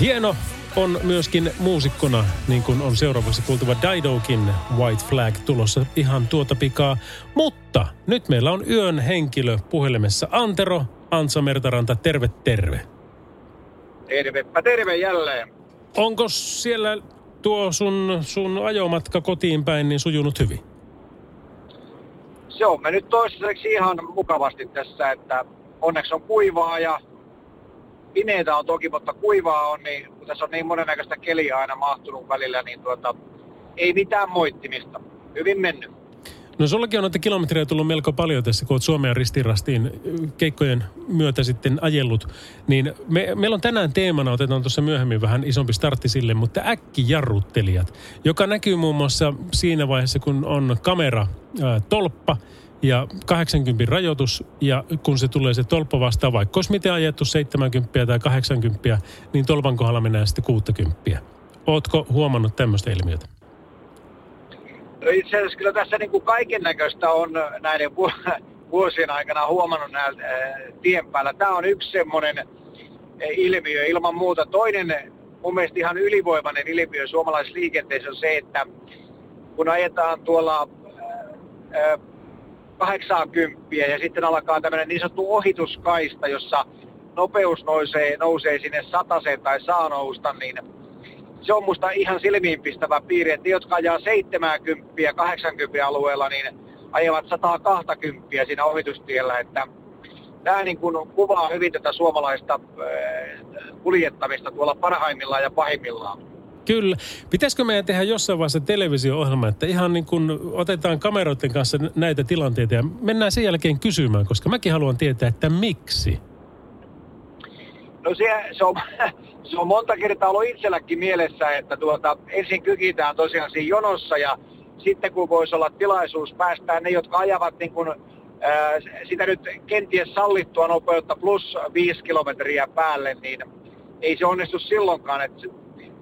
Hieno on myöskin muusikkona, niin kuin on seuraavaksi kuultava Didokin White Flag tulossa ihan tuota pikaa. Mutta nyt meillä on yön henkilö puhelimessa. Antero Antsa Mertaranta, terve terve. Tervepä terve jälleen. Onko siellä tuo sun, sun ajomatka kotiin päin niin sujunut hyvin? Se on mennyt toistaiseksi ihan mukavasti tässä, että onneksi on kuivaa ja pimeitä on toki, mutta kuivaa on, niin kun tässä on niin monennäköistä keliä aina mahtunut välillä, niin tuota, ei mitään moittimista. Hyvin mennyt. No sullakin on noita kilometrejä tullut melko paljon tässä, kun olet Suomea ristirastiin keikkojen myötä sitten ajellut. Niin me, meillä on tänään teemana, otetaan tuossa myöhemmin vähän isompi startti sille, mutta äkkijarruttelijat, joka näkyy muun muassa siinä vaiheessa, kun on kamera ää, tolppa ja 80 rajoitus ja kun se tulee se tolppa vastaan, vaikka olisi miten ajettu 70 tai 80, niin tolpan kohdalla mennään sitten 60. Ootko huomannut tämmöistä ilmiötä? Itse asiassa kyllä tässä niin kuin kaiken näköistä on näiden vuosien aikana huomannut näillä tien päällä. Tämä on yksi semmoinen ilmiö ilman muuta. Toinen mun mielestä ihan ylivoimainen ilmiö suomalaisessa liikenteessä on se, että kun ajetaan tuolla 80 ja sitten alkaa tämmöinen niin sanottu ohituskaista, jossa nopeus nousee, nousee sinne sataseen tai saa nousta, niin se on musta ihan silmiinpistävä piiri, että ne, jotka ajaa 70 80 alueella, niin ajavat 120 siinä ohitustiellä, että tämä niin kuin kuvaa hyvin tätä suomalaista kuljettamista tuolla parhaimmillaan ja pahimmillaan. Kyllä. Pitäisikö meidän tehdä jossain vaiheessa televisio-ohjelma, että ihan niin kuin otetaan kameroiden kanssa näitä tilanteita ja mennään sen jälkeen kysymään, koska mäkin haluan tietää, että miksi? No se, se, on, (laughs) se on monta kertaa ollut itselläkin mielessä, että tuota, ensin kykitään tosiaan siinä jonossa ja sitten kun voisi olla tilaisuus päästään ne, jotka ajavat niin kuin, ää, sitä nyt kenties sallittua nopeutta plus 5 kilometriä päälle, niin ei se onnistu silloinkaan. Että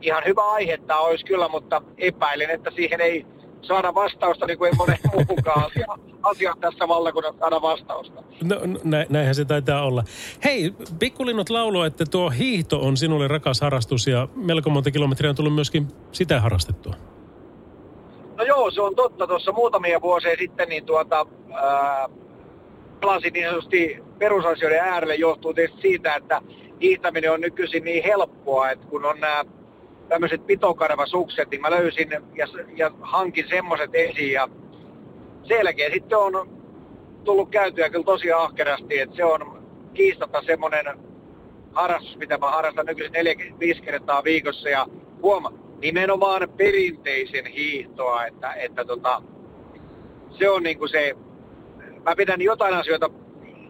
ihan hyvä aihetta olisi kyllä, mutta epäilen, että siihen ei saada vastausta niin kuin ei monen muukaan asia, asia tässä valtakunnassa saada vastausta. No, nä, näinhän se taitaa olla. Hei, pikkulinnut laulua, että tuo hiihto on sinulle rakas harrastus ja melko monta kilometriä on tullut myöskin sitä harrastettua. No joo, se on totta. Tuossa muutamia vuosia sitten niin tuota, ää, pelasin niin sanotusti perusasioiden äärelle johtuu tietysti siitä, että hiihtäminen on nykyisin niin helppoa, että kun on nämä tämmöiset pitokarvasukset, niin mä löysin ja, ja hankin semmoiset esiin ja selkeä sitten on tullut käytyä kyllä tosi ahkerasti, että se on kiistatta semmoinen harrastus, mitä mä harrastan nykyisin 4-5 kertaa viikossa ja huoma, nimenomaan perinteisen hiihtoa, että, että tota, se on niinku se, mä pidän jotain asioita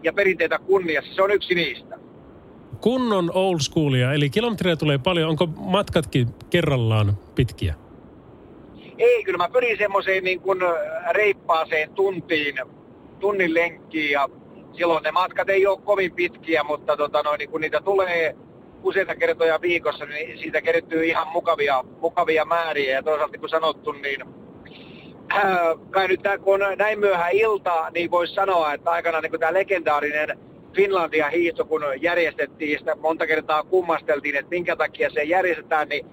ja perinteitä kunniassa, se on yksi niistä kunnon old schoolia, eli kilometrejä tulee paljon. Onko matkatkin kerrallaan pitkiä? Ei, kyllä mä pyrin semmoiseen niin kuin reippaaseen tuntiin, tunnin lenkkiin ja silloin ne matkat ei ole kovin pitkiä, mutta tota, no, niin kun niitä tulee useita kertoja viikossa, niin siitä kertyy ihan mukavia, mukavia määriä. Ja toisaalta kun sanottu, niin äh, kai nyt tää, kun on näin myöhä ilta, niin voisi sanoa, että aikana niin tämä legendaarinen Finlandia hiihto, kun järjestettiin, sitä monta kertaa kummasteltiin, että minkä takia se järjestetään, niin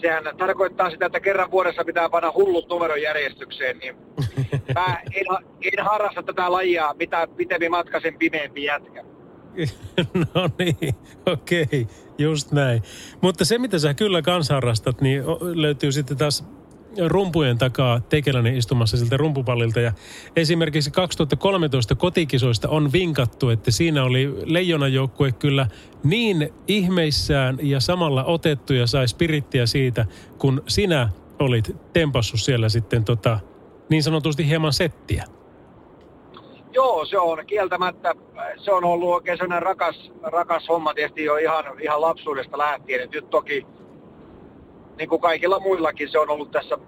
sehän tarkoittaa sitä, että kerran vuodessa pitää panna hullut numerojärjestykseen, niin (laughs) mä en, en harrasta tätä lajia, mitä pitempi matka, sen pimeämpi jätkä. (laughs) no niin, okei, okay, just näin. Mutta se, mitä sä kyllä kans harrastat, niin löytyy sitten taas rumpujen takaa teikäläinen istumassa siltä rumpupallilta. Ja esimerkiksi 2013 kotikisoista on vinkattu, että siinä oli leijonajoukkue kyllä niin ihmeissään ja samalla otettu ja sai spirittiä siitä, kun sinä olit tempassut siellä sitten tota, niin sanotusti hieman settiä. Joo, se on kieltämättä, se on ollut oikein sellainen rakas, rakas homma tietysti jo ihan, ihan lapsuudesta lähtien. Nyt toki niin kuin kaikilla muillakin se on ollut tässä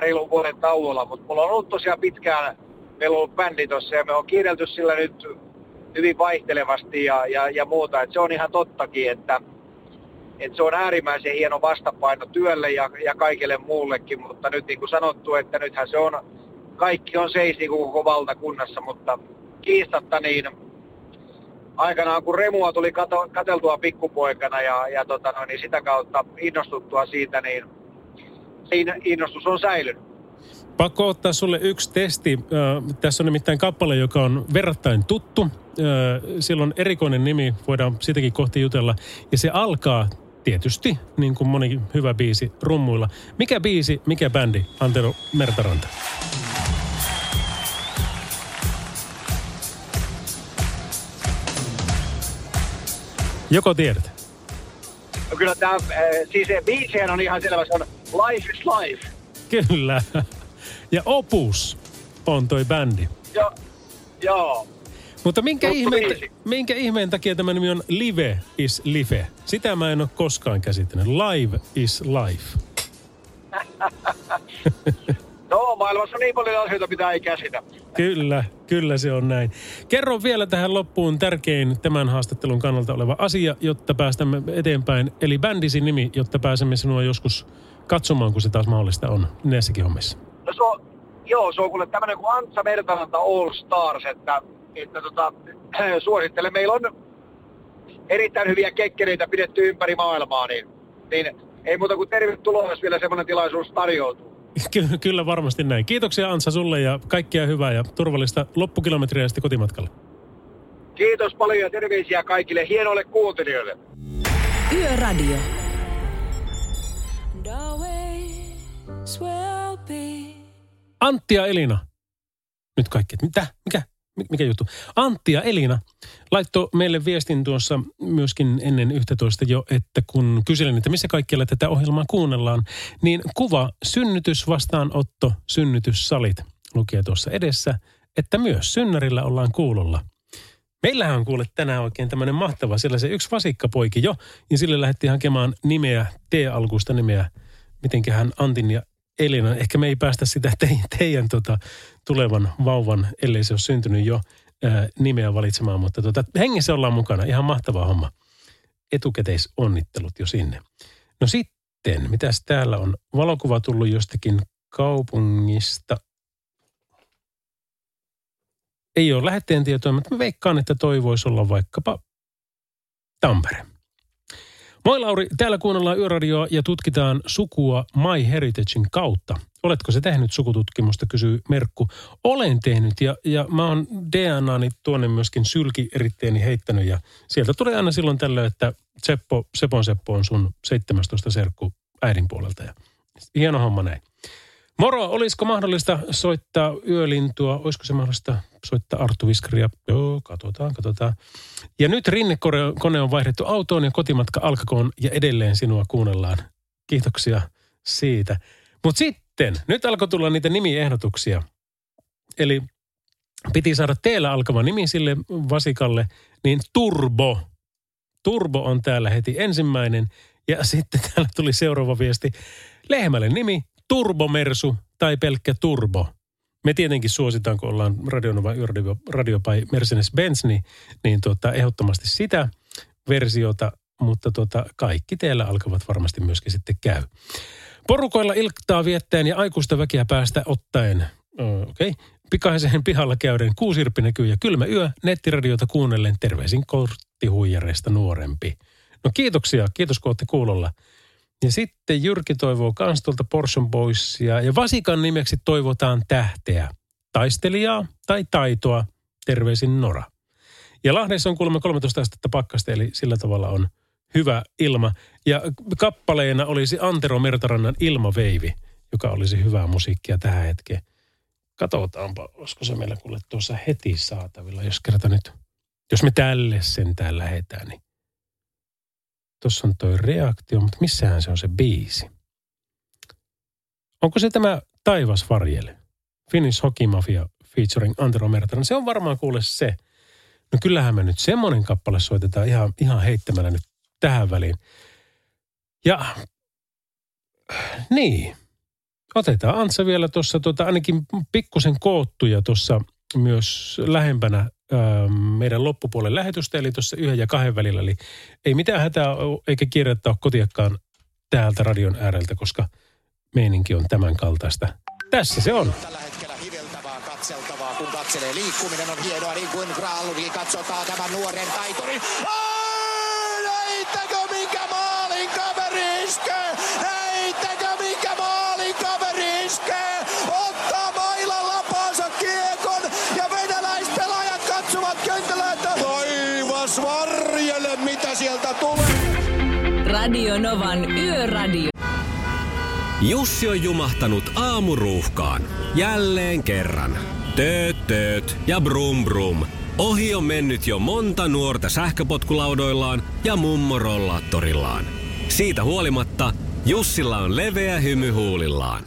reilun vuoden tauolla, mutta mulla on ollut tosiaan pitkään, meillä on ollut bändi tuossa ja me on kiirelty sillä nyt hyvin vaihtelevasti ja, ja, ja muuta. Et se on ihan tottakin, että että se on äärimmäisen hieno vastapaino työlle ja, ja kaikille muullekin, mutta nyt niin kuin sanottu, että nythän se on, kaikki on seis niin kuin koko valtakunnassa, mutta kiistatta niin aikanaan kun Remua tuli kato, kateltua pikkupoikana ja, ja tota no, niin sitä kautta innostuttua siitä, niin siinä innostus on säilynyt. Pakko ottaa sulle yksi testi. Äh, tässä on nimittäin kappale, joka on verrattain tuttu. Äh, sillä on erikoinen nimi, voidaan sitäkin kohti jutella. Ja se alkaa tietysti, niin kuin moni hyvä biisi, rummuilla. Mikä biisi, mikä bändi, Antero Mertaranta? Joko tiedät? No kyllä tämä, siis se biisihän on ihan selvä, se on Life is Life. Kyllä. Ja Opus on toi bändi. Joo, joo. Mutta minkä Tuttu ihmeen, biisi. minkä ihmeen takia tämä nimi on Live is Life? Sitä mä en ole koskaan käsittänyt. Live is Life. (laughs) No, maailmassa on niin paljon asioita, mitä ei käsitä. Kyllä, kyllä se on näin. Kerro vielä tähän loppuun tärkein tämän haastattelun kannalta oleva asia, jotta päästämme eteenpäin. Eli bändisi nimi, jotta pääsemme sinua joskus katsomaan, kun se taas mahdollista on näissäkin hommissa. No se on, joo, se on kuule tämmöinen kuin Antsa Mertaranta All Stars, että, että tota, (clears throat) suosittelen. Meillä on erittäin hyviä kekkereitä pidetty ympäri maailmaa, niin, niin ei muuta kuin tervetuloa, jos vielä semmoinen tilaisuus tarjoutuu. Ky- kyllä varmasti näin. Kiitoksia Ansa sulle ja kaikkia hyvää ja turvallista loppukilometriä sitten kotimatkalle. Kiitos paljon ja terveisiä kaikille hienoille kuuntelijoille. Yöradio. Antti ja Elina. Nyt kaikki, mitä? Mikä? Mi- Mikä juttu? Antti ja Elina laittoi meille viestin tuossa myöskin ennen 11 jo, että kun kyselin, että missä kaikkialla tätä ohjelmaa kuunnellaan, niin kuva synnytys, vastaanotto, synnytyssalit lukee tuossa edessä, että myös synnärillä ollaan kuulolla. Meillähän on kuule tänään oikein tämmöinen mahtava, siellä se yksi vasikkapoiki jo, ja sille lähdettiin hakemaan nimeä, T-alkuista nimeä, mitenköhän Antin ja Elina, ehkä me ei päästä sitä teidän, teidän tota, tulevan vauvan, ellei se ole syntynyt jo, ää, nimeä valitsemaan, mutta tota, hengessä ollaan mukana, ihan mahtava homma. Etukäteisonnittelut jo sinne. No sitten, mitäs täällä on? Valokuva tullut jostakin kaupungista. Ei ole lähetteen tietoa, mutta mä veikkaan, että toi voisi olla vaikkapa Tampere. Moi Lauri, täällä kuunnellaan Yöradioa ja tutkitaan sukua My Heritagein kautta. Oletko se tehnyt sukututkimusta, kysyy Merkku. Olen tehnyt ja, ja mä oon DNAni tuonne myöskin sylkieritteeni heittänyt ja sieltä tulee aina silloin tällöin, että Seppo, Sepon Seppo on sun 17 serkku äidin puolelta ja hieno homma näin. Moro, olisiko mahdollista soittaa yölintua? Olisiko se mahdollista soittaa Arttu Viskaria? Joo, katsotaan, katsotaan. Ja nyt rinnekone on vaihdettu autoon ja kotimatka alkakoon ja edelleen sinua kuunnellaan. Kiitoksia siitä. Mutta sitten, nyt alkoi tulla niitä nimiehdotuksia. Eli piti saada teellä alkava nimi sille vasikalle, niin Turbo. Turbo on täällä heti ensimmäinen. Ja (laughs) sitten täällä tuli seuraava viesti. Lehmälle nimi Turbomersu tai pelkkä Turbo. Me tietenkin suositaan, kun ollaan Radionova Yöradio Radio by Mercedes-Benz, niin, niin tuota, ehdottomasti sitä versiota, mutta tuota, kaikki teillä alkavat varmasti myöskin sitten käy. Porukoilla ilktaa viettäen ja aikuista väkeä päästä ottaen. Okei. Okay. Pikaisen pihalla käyden kuusirppi näkyy ja kylmä yö nettiradiota kuunnellen terveisin korttihuijareista nuorempi. No kiitoksia, kiitos kun olette kuulolla. Ja sitten Jyrki toivoo kans tuolta Portion Boysia ja Vasikan nimeksi toivotaan tähteä, taistelijaa tai taitoa, terveisin Nora. Ja Lahdessa on kuulemma 13 astetta pakkasta, eli sillä tavalla on hyvä ilma. Ja kappaleena olisi Antero Mertarannan Ilmaveivi, joka olisi hyvää musiikkia tähän hetkeen. Katsotaanpa, olisiko se meillä kuule tuossa heti saatavilla, jos kerta nyt, jos me tälle sentään lähetään, niin Tuossa on toi reaktio, mutta missähän se on se biisi? Onko se tämä Taivas varjele? Finnish Hockey Mafia featuring Antero Mertanen. Se on varmaan kuule se. No kyllähän me nyt semmoinen kappale soitetaan ihan, ihan heittämällä nyt tähän väliin. Ja niin, otetaan Antsa vielä tuossa tota, ainakin pikkusen koottuja tuossa myös lähempänä ö, meidän loppupuolen lähetystä, eli tuossa yhden ja kahden välillä. Eli ei mitään hätää oo, eikä kiirettä ole kotiakkaan täältä radion ääreltä, koska meininki on tämän kaltaista. Tässä se on. Tällä hetkellä hiveltävää, katseltavaa, kun katselee. Liikkuminen on hienoa, niin kuin Graalunkin katsotaan tämän nuoren taiturin. Heittäkö iskee? Heittäkö minkä maalin kaveri iskee? Ottaa mailalla paansa kiekon ja venäläispelaajat katsovat kentällä, että taivas varjele, mitä sieltä tulee. Radio Novan Yöradio. Jussi on jumahtanut aamuruuhkaan. Jälleen kerran. Tööt, tööt ja brum brum. Ohi on mennyt jo monta nuorta sähköpotkulaudoillaan ja mummorollaattorillaan. Siitä huolimatta Jussilla on leveä hymy huulillaan.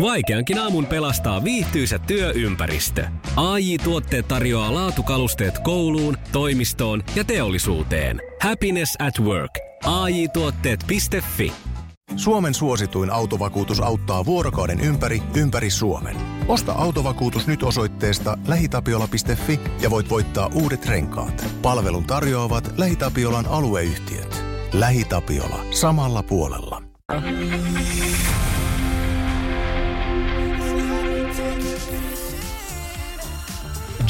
Vaikeankin aamun pelastaa viihtyisä työympäristö. AI Tuotteet tarjoaa laatukalusteet kouluun, toimistoon ja teollisuuteen. Happiness at work. AJ Tuotteet.fi Suomen suosituin autovakuutus auttaa vuorokauden ympäri, ympäri Suomen. Osta autovakuutus nyt osoitteesta lähitapiola.fi ja voit voittaa uudet renkaat. Palvelun tarjoavat LähiTapiolan alueyhtiöt. LähiTapiola. Samalla puolella.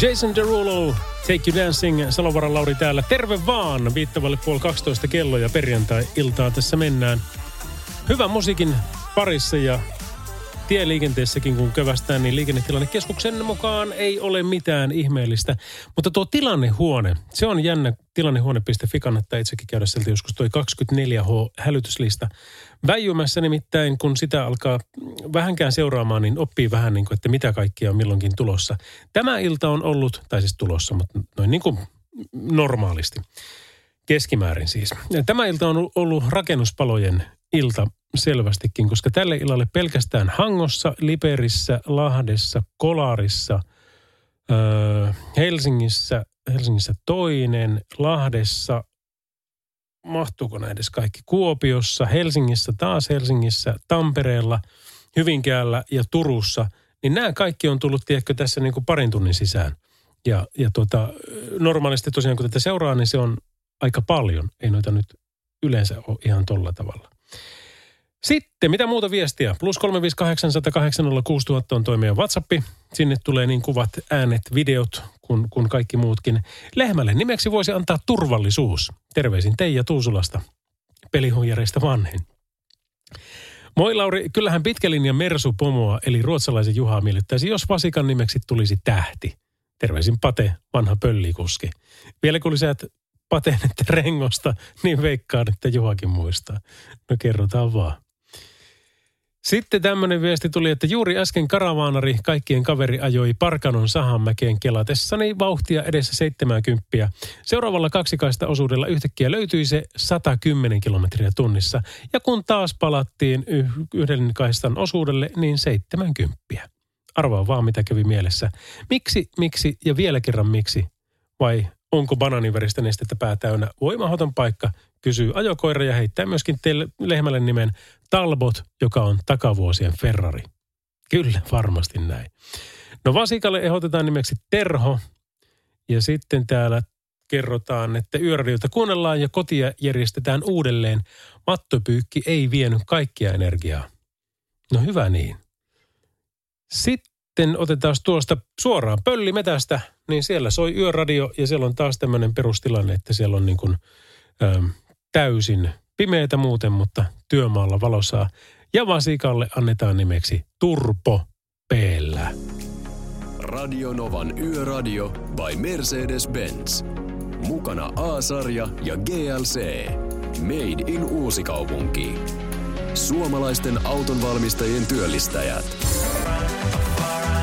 Jason Derulo, Take You Dancing, Salovaran Lauri täällä. Terve vaan, viittavalle puoli 12 kello ja perjantai-iltaa tässä mennään. Hyvän musiikin parissa ja tieliikenteessäkin kun kövästään, niin liikennetilannekeskuksen mukaan ei ole mitään ihmeellistä. Mutta tuo tilannehuone, se on jännä. Tilannehuone.fi kannattaa itsekin käydä sieltä joskus toi 24H-hälytyslista väijymässä nimittäin, kun sitä alkaa vähänkään seuraamaan, niin oppii vähän niin kuin, että mitä kaikkia on milloinkin tulossa. Tämä ilta on ollut, tai siis tulossa, mutta noin niin kuin normaalisti. Keskimäärin siis. Tämä ilta on ollut rakennuspalojen ilta selvästikin, koska tälle illalle pelkästään Hangossa, Liperissä, Lahdessa, Kolarissa, Helsingissä, Helsingissä toinen, Lahdessa, mahtuuko näin edes kaikki, Kuopiossa, Helsingissä, taas Helsingissä, Tampereella, Hyvinkäällä ja Turussa, niin nämä kaikki on tullut, tiedätkö, tässä niin kuin parin tunnin sisään. Ja, ja tuota, normaalisti tosiaan, kun tätä seuraa, niin se on aika paljon. Ei noita nyt yleensä ole ihan tolla tavalla. Sitten, mitä muuta viestiä? Plus 358 on toi meidän WhatsApp. Sinne tulee niin kuvat, äänet, videot kuin, kuin kaikki muutkin. Lehmälle nimeksi voisi antaa turvallisuus. Terveisin Teija Tuusulasta, pelihuijareista vanhin. Moi Lauri, kyllähän pitkälinjan Mersu Pomoa eli ruotsalaisen Juhaa miellyttäisi, jos Vasikan nimeksi tulisi tähti. Terveisin Pate, vanha pöllikuski. Vielä kun lisäät Pateen että rengosta, niin veikkaan, että Juhakin muistaa. No kerrotaan vaan. Sitten tämmöinen viesti tuli, että juuri äsken karavaanari kaikkien kaveri ajoi Parkanon sahanmäkeen kelatessani vauhtia edessä 70. Seuraavalla kaksikaista osuudella yhtäkkiä löytyi se 110 kilometriä tunnissa. Ja kun taas palattiin yh- yhden kaistan osuudelle, niin 70. Arvaa vaan, mitä kävi mielessä. Miksi, miksi ja vielä kerran miksi? Vai onko bananiväristä nestettä pää täynnä? Voimahoton paikka, kysyy ajokoira ja heittää myöskin teille lehmälle nimen Talbot, joka on takavuosien Ferrari. Kyllä, varmasti näin. No vasikalle ehdotetaan nimeksi Terho. Ja sitten täällä kerrotaan, että yöradiota kuunnellaan ja kotia järjestetään uudelleen. Mattopyykki ei vienyt kaikkia energiaa. No hyvä niin. Sitten otetaan tuosta suoraan pöllimetästä, niin siellä soi yöradio ja siellä on taas tämmöinen perustilanne, että siellä on niin kuin, ö, täysin pimeätä muuten, mutta työmaalla valosaa. Ja vasikalle annetaan nimeksi Turpo Peellä. Radio Novan Yöradio by Mercedes-Benz. Mukana A-sarja ja GLC. Made in Uusikaupunki. Suomalaisten autonvalmistajien työllistäjät.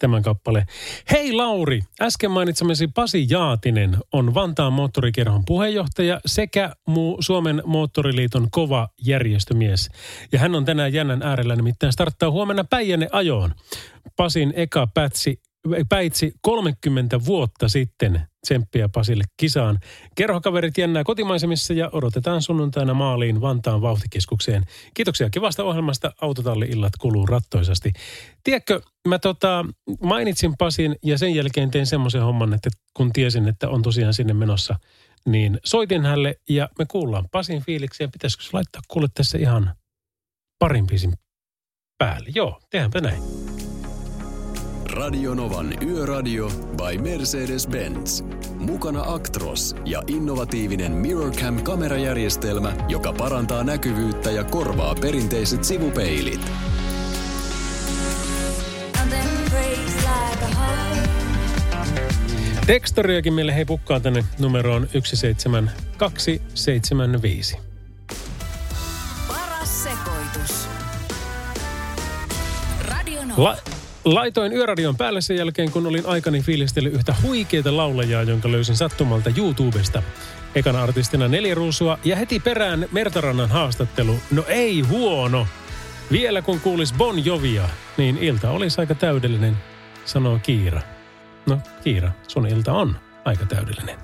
tämän kappale. Hei Lauri, äsken mainitsemasi Pasi Jaatinen on Vantaan moottorikerhon puheenjohtaja sekä muu Suomen moottoriliiton kova järjestömies. Ja hän on tänään jännän äärellä, nimittäin starttaa huomenna Päijänne ajoon. Pasin eka pätsi, päitsi 30 vuotta sitten Tsemppiä Pasille kisaan. Kerhokaverit jännää kotimaisemissa ja odotetaan sunnuntaina maaliin Vantaan vauhtikeskukseen. Kiitoksia kivasta ohjelmasta. Autotalli-illat kuluu rattoisasti. Tiedätkö, mä tota, mainitsin Pasin ja sen jälkeen tein semmoisen homman, että kun tiesin, että on tosiaan sinne menossa, niin soitin hänelle ja me kuullaan Pasin fiiliksiä. Pitäisikö laittaa kuule tässä ihan parin biisin päälle? Joo, tehdäänpä näin. Radionovan Yöradio by Mercedes-Benz. Mukana Actros ja innovatiivinen MirrorCam kamerajärjestelmä, joka parantaa näkyvyyttä ja korvaa perinteiset sivupeilit. Tekstoriakin meille hei pukkaa tänne numeroon 17275. Paras sekoitus. Radio Nova. La- laitoin yöradion päälle sen jälkeen, kun olin aikani fiilistellyt yhtä huikeita laulajaa, jonka löysin sattumalta YouTubesta. Ekana artistina neljä ruusua ja heti perään Mertarannan haastattelu. No ei huono. Vielä kun kuulis Bon Jovia, niin ilta olisi aika täydellinen, sanoo Kiira. No Kiira, sun ilta on aika täydellinen.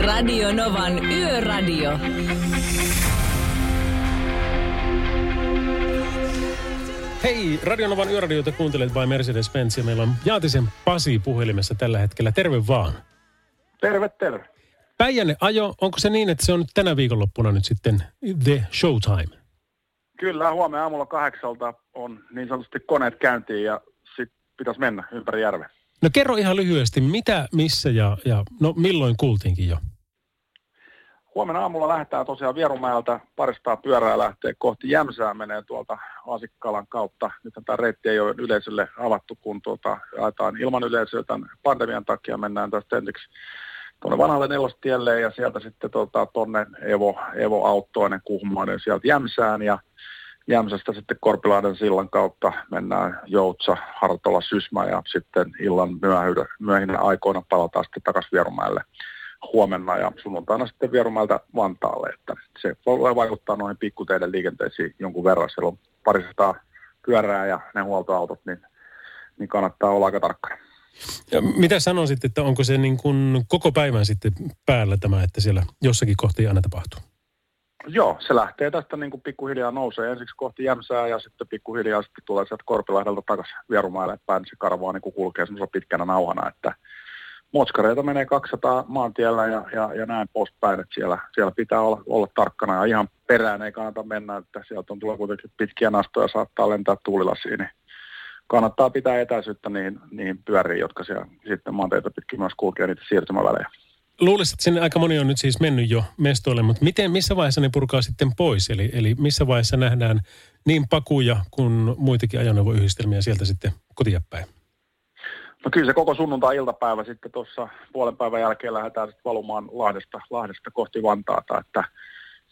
Radio Novan Yöradio. Hei, Radionovan yöradioita kuuntelet by Mercedes-Benz ja meillä on Jaatisen Pasi puhelimessa tällä hetkellä. Terve vaan. Terve, terve. Päijänne ajo, onko se niin, että se on nyt tänä viikonloppuna nyt sitten The Showtime? Kyllä, huomenna aamulla kahdeksalta on niin sanotusti koneet käyntiin ja sitten pitäisi mennä ympäri järven. No kerro ihan lyhyesti, mitä, missä ja, ja no milloin kuultiinkin jo? Huomenna aamulla lähdetään tosiaan Vierumäeltä, paristaa pyörää lähtee kohti Jämsää, menee tuolta Asikkalan kautta. Nyt tämä reitti ei ole yleisölle avattu, kun tuota, jaetaan ilman yleisöä tämän pandemian takia. Mennään tästä ensiksi tuonne vanhalle nelostielle ja sieltä sitten tuota, tuonne Evo, Evo Auttoinen Kuhmoinen sieltä Jämsään ja Jämsästä sitten Korpilahden sillan kautta mennään Joutsa, Hartola, Sysmä ja sitten illan myöhinä aikoina palataan sitten takaisin Vierumäelle huomenna ja sunnuntaina sitten Vierumäeltä Vantaalle, että se voi vaikuttaa noihin pikkuteiden liikenteisiin jonkun verran. Siellä on parisataa pyörää ja ne huoltoautot, niin, niin kannattaa olla aika tarkkana. Ja mitä sanoisit, että onko se niin kuin koko päivän sitten päällä tämä, että siellä jossakin kohti aina tapahtuu? Joo, se lähtee tästä niin kuin pikkuhiljaa nousee ensiksi kohti Jämsää ja sitten pikkuhiljaa sitten tulee sieltä Korpilahdelta takaisin Vierumäelle päin. Se karvaa niin kuin kulkee semmoisella pitkänä nauhana, että motskareita menee 200 maantiellä ja, ja, ja näin poispäin, että siellä, siellä pitää olla, olla tarkkana ja ihan perään ei kannata mennä, että sieltä on tulee kuitenkin pitkiä nastoja, saattaa lentää tuulilasiin, niin kannattaa pitää etäisyyttä niihin, niihin pyöriin, jotka siellä sitten maanteita pitkin myös kulkee niitä siirtymävälejä. Luulisin, että sinne aika moni on nyt siis mennyt jo mestoille, mutta miten, missä vaiheessa ne purkaa sitten pois? Eli, eli missä vaiheessa nähdään niin pakuja kuin muitakin ajoneuvoyhdistelmiä sieltä sitten kotia päin? No kyllä se koko sunnuntai-iltapäivä sitten tuossa puolen päivän jälkeen lähdetään sitten valumaan Lahdesta, Lahdesta kohti Vantaata, että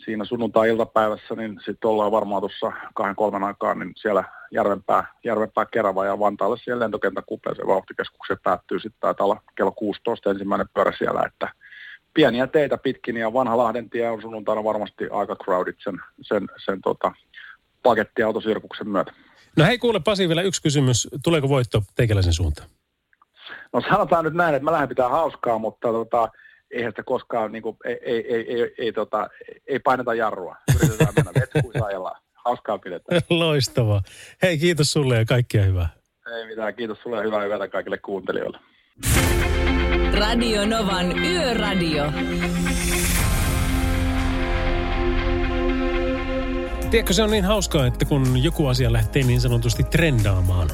siinä sunnuntai-iltapäivässä niin sitten ollaan varmaan tuossa kahden kolmen aikaan niin siellä Järvenpää, Järvenpää Kerava ja Vantaalle siellä lentokentän kupeeseen vauhtikeskukseen päättyy sitten taitaa olla kello 16 ensimmäinen pyörä siellä, että pieniä teitä pitkin ja vanha Lahden tie on sunnuntaina varmasti aika crowded sen, sen, sen tota, pakettiautosirkuksen myötä. No hei kuule Pasi vielä yksi kysymys. Tuleeko voitto teikäläisen suuntaan? No sanotaan nyt näin, että mä lähden pitää hauskaa, mutta tota, eihän sitä koskaan, niin kuin, ei, ei, ei, ei, ei, tota, ei paineta jarrua. Yritetään mennä vetkuissa ajellaan. Hauskaa pidetään. (laughs) Loistavaa. Hei kiitos sulle ja kaikkea hyvää. Ei mitään, kiitos sulle ja hyvää yötä kaikille kuuntelijoille. Radio Novan Yöradio. Tiedätkö, se on niin hauskaa, että kun joku asia lähtee niin sanotusti trendaamaan.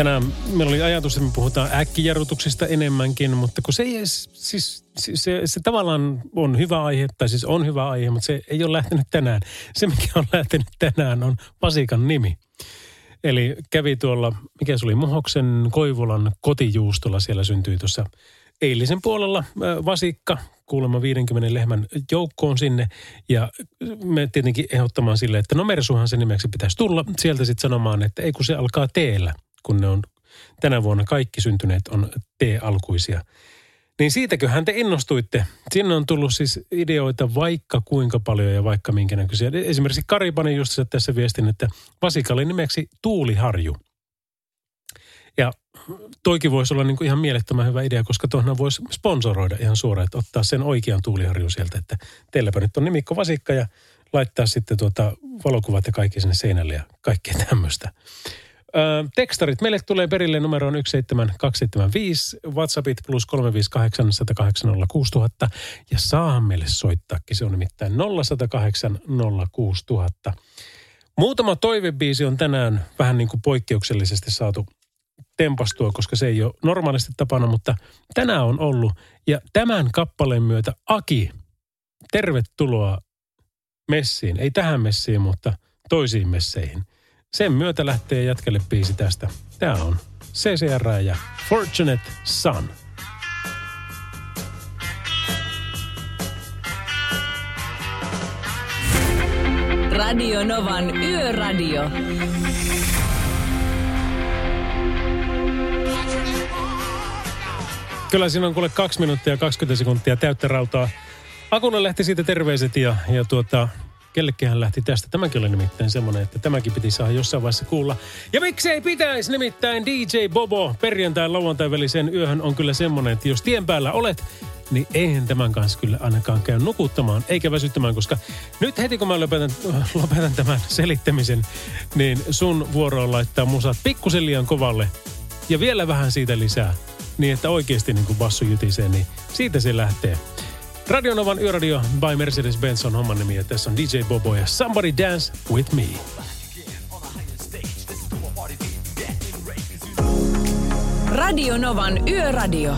Tänään meillä oli ajatus, että me puhutaan äkkijarrutuksista enemmänkin, mutta kun se ei edes, siis, siis se, se tavallaan on hyvä aihe, tai siis on hyvä aihe, mutta se ei ole lähtenyt tänään. Se, mikä on lähtenyt tänään, on Pasikan nimi. Eli kävi tuolla, mikä se oli, Muhoksen Koivulan kotijuustolla, siellä syntyi tuossa eilisen puolella vasikka, kuulemma 50 lehmän joukkoon sinne. Ja me tietenkin ehdottamaan sille, että no Mersuhan se nimeksi pitäisi tulla. Sieltä sitten sanomaan, että ei kun se alkaa teellä, kun ne on tänä vuonna kaikki syntyneet on T-alkuisia. Niin siitäköhän te innostuitte. Sinne on tullut siis ideoita vaikka kuinka paljon ja vaikka minkä näköisiä. Esimerkiksi Karipani just tässä viestin, että vasikalle nimeksi Tuuliharju. Ja toikin voisi olla niin kuin ihan mielettömän hyvä idea, koska tuohon voisi sponsoroida ihan suoraan, että ottaa sen oikean tuuliharjun sieltä, että teilläpä nyt on Nimikko Vasikka ja laittaa sitten tuota valokuvat ja kaikki sinne seinälle ja kaikkea tämmöistä. Tekstarit. Meille tulee perille numeroon 17275, WhatsAppit plus 358 108 06000 ja saa meille soittaakin. Se on nimittäin 0108 06000. Muutama toivebiisi on tänään vähän niin kuin poikkeuksellisesti saatu tempastua, koska se ei ole normaalisti tapana, mutta tänään on ollut. Ja tämän kappaleen myötä Aki, tervetuloa messiin. Ei tähän messiin, mutta toisiin messeihin. Sen myötä lähtee jatkelle biisi tästä. Tämä on CCR ja Fortunate Son. Radio Novan Yöradio. Kyllä siinä on kuule kaksi minuuttia ja 20 sekuntia täyttä rautaa. Akulle lähti siitä terveiset ja, ja tuota, kellekin lähti tästä. Tämäkin oli nimittäin semmoinen, että tämäkin piti saada jossain vaiheessa kuulla. Ja miksei pitäisi nimittäin DJ Bobo perjantai lauantai väliseen yöhön on kyllä semmoinen, että jos tien päällä olet, niin eihän tämän kanssa kyllä ainakaan käy nukuttamaan eikä väsyttämään, koska nyt heti kun mä lopetan, lopetan tämän selittämisen, niin sun vuoro on laittaa musat pikkusen liian kovalle ja vielä vähän siitä lisää, niin että oikeasti niin kuin bassu jytisee, niin siitä se lähtee. Radionovan Yöradio by Mercedes-Benz on homman nimi ja tässä on DJ Bobo ja Somebody Dance With Me. Radio Novan Yöradio.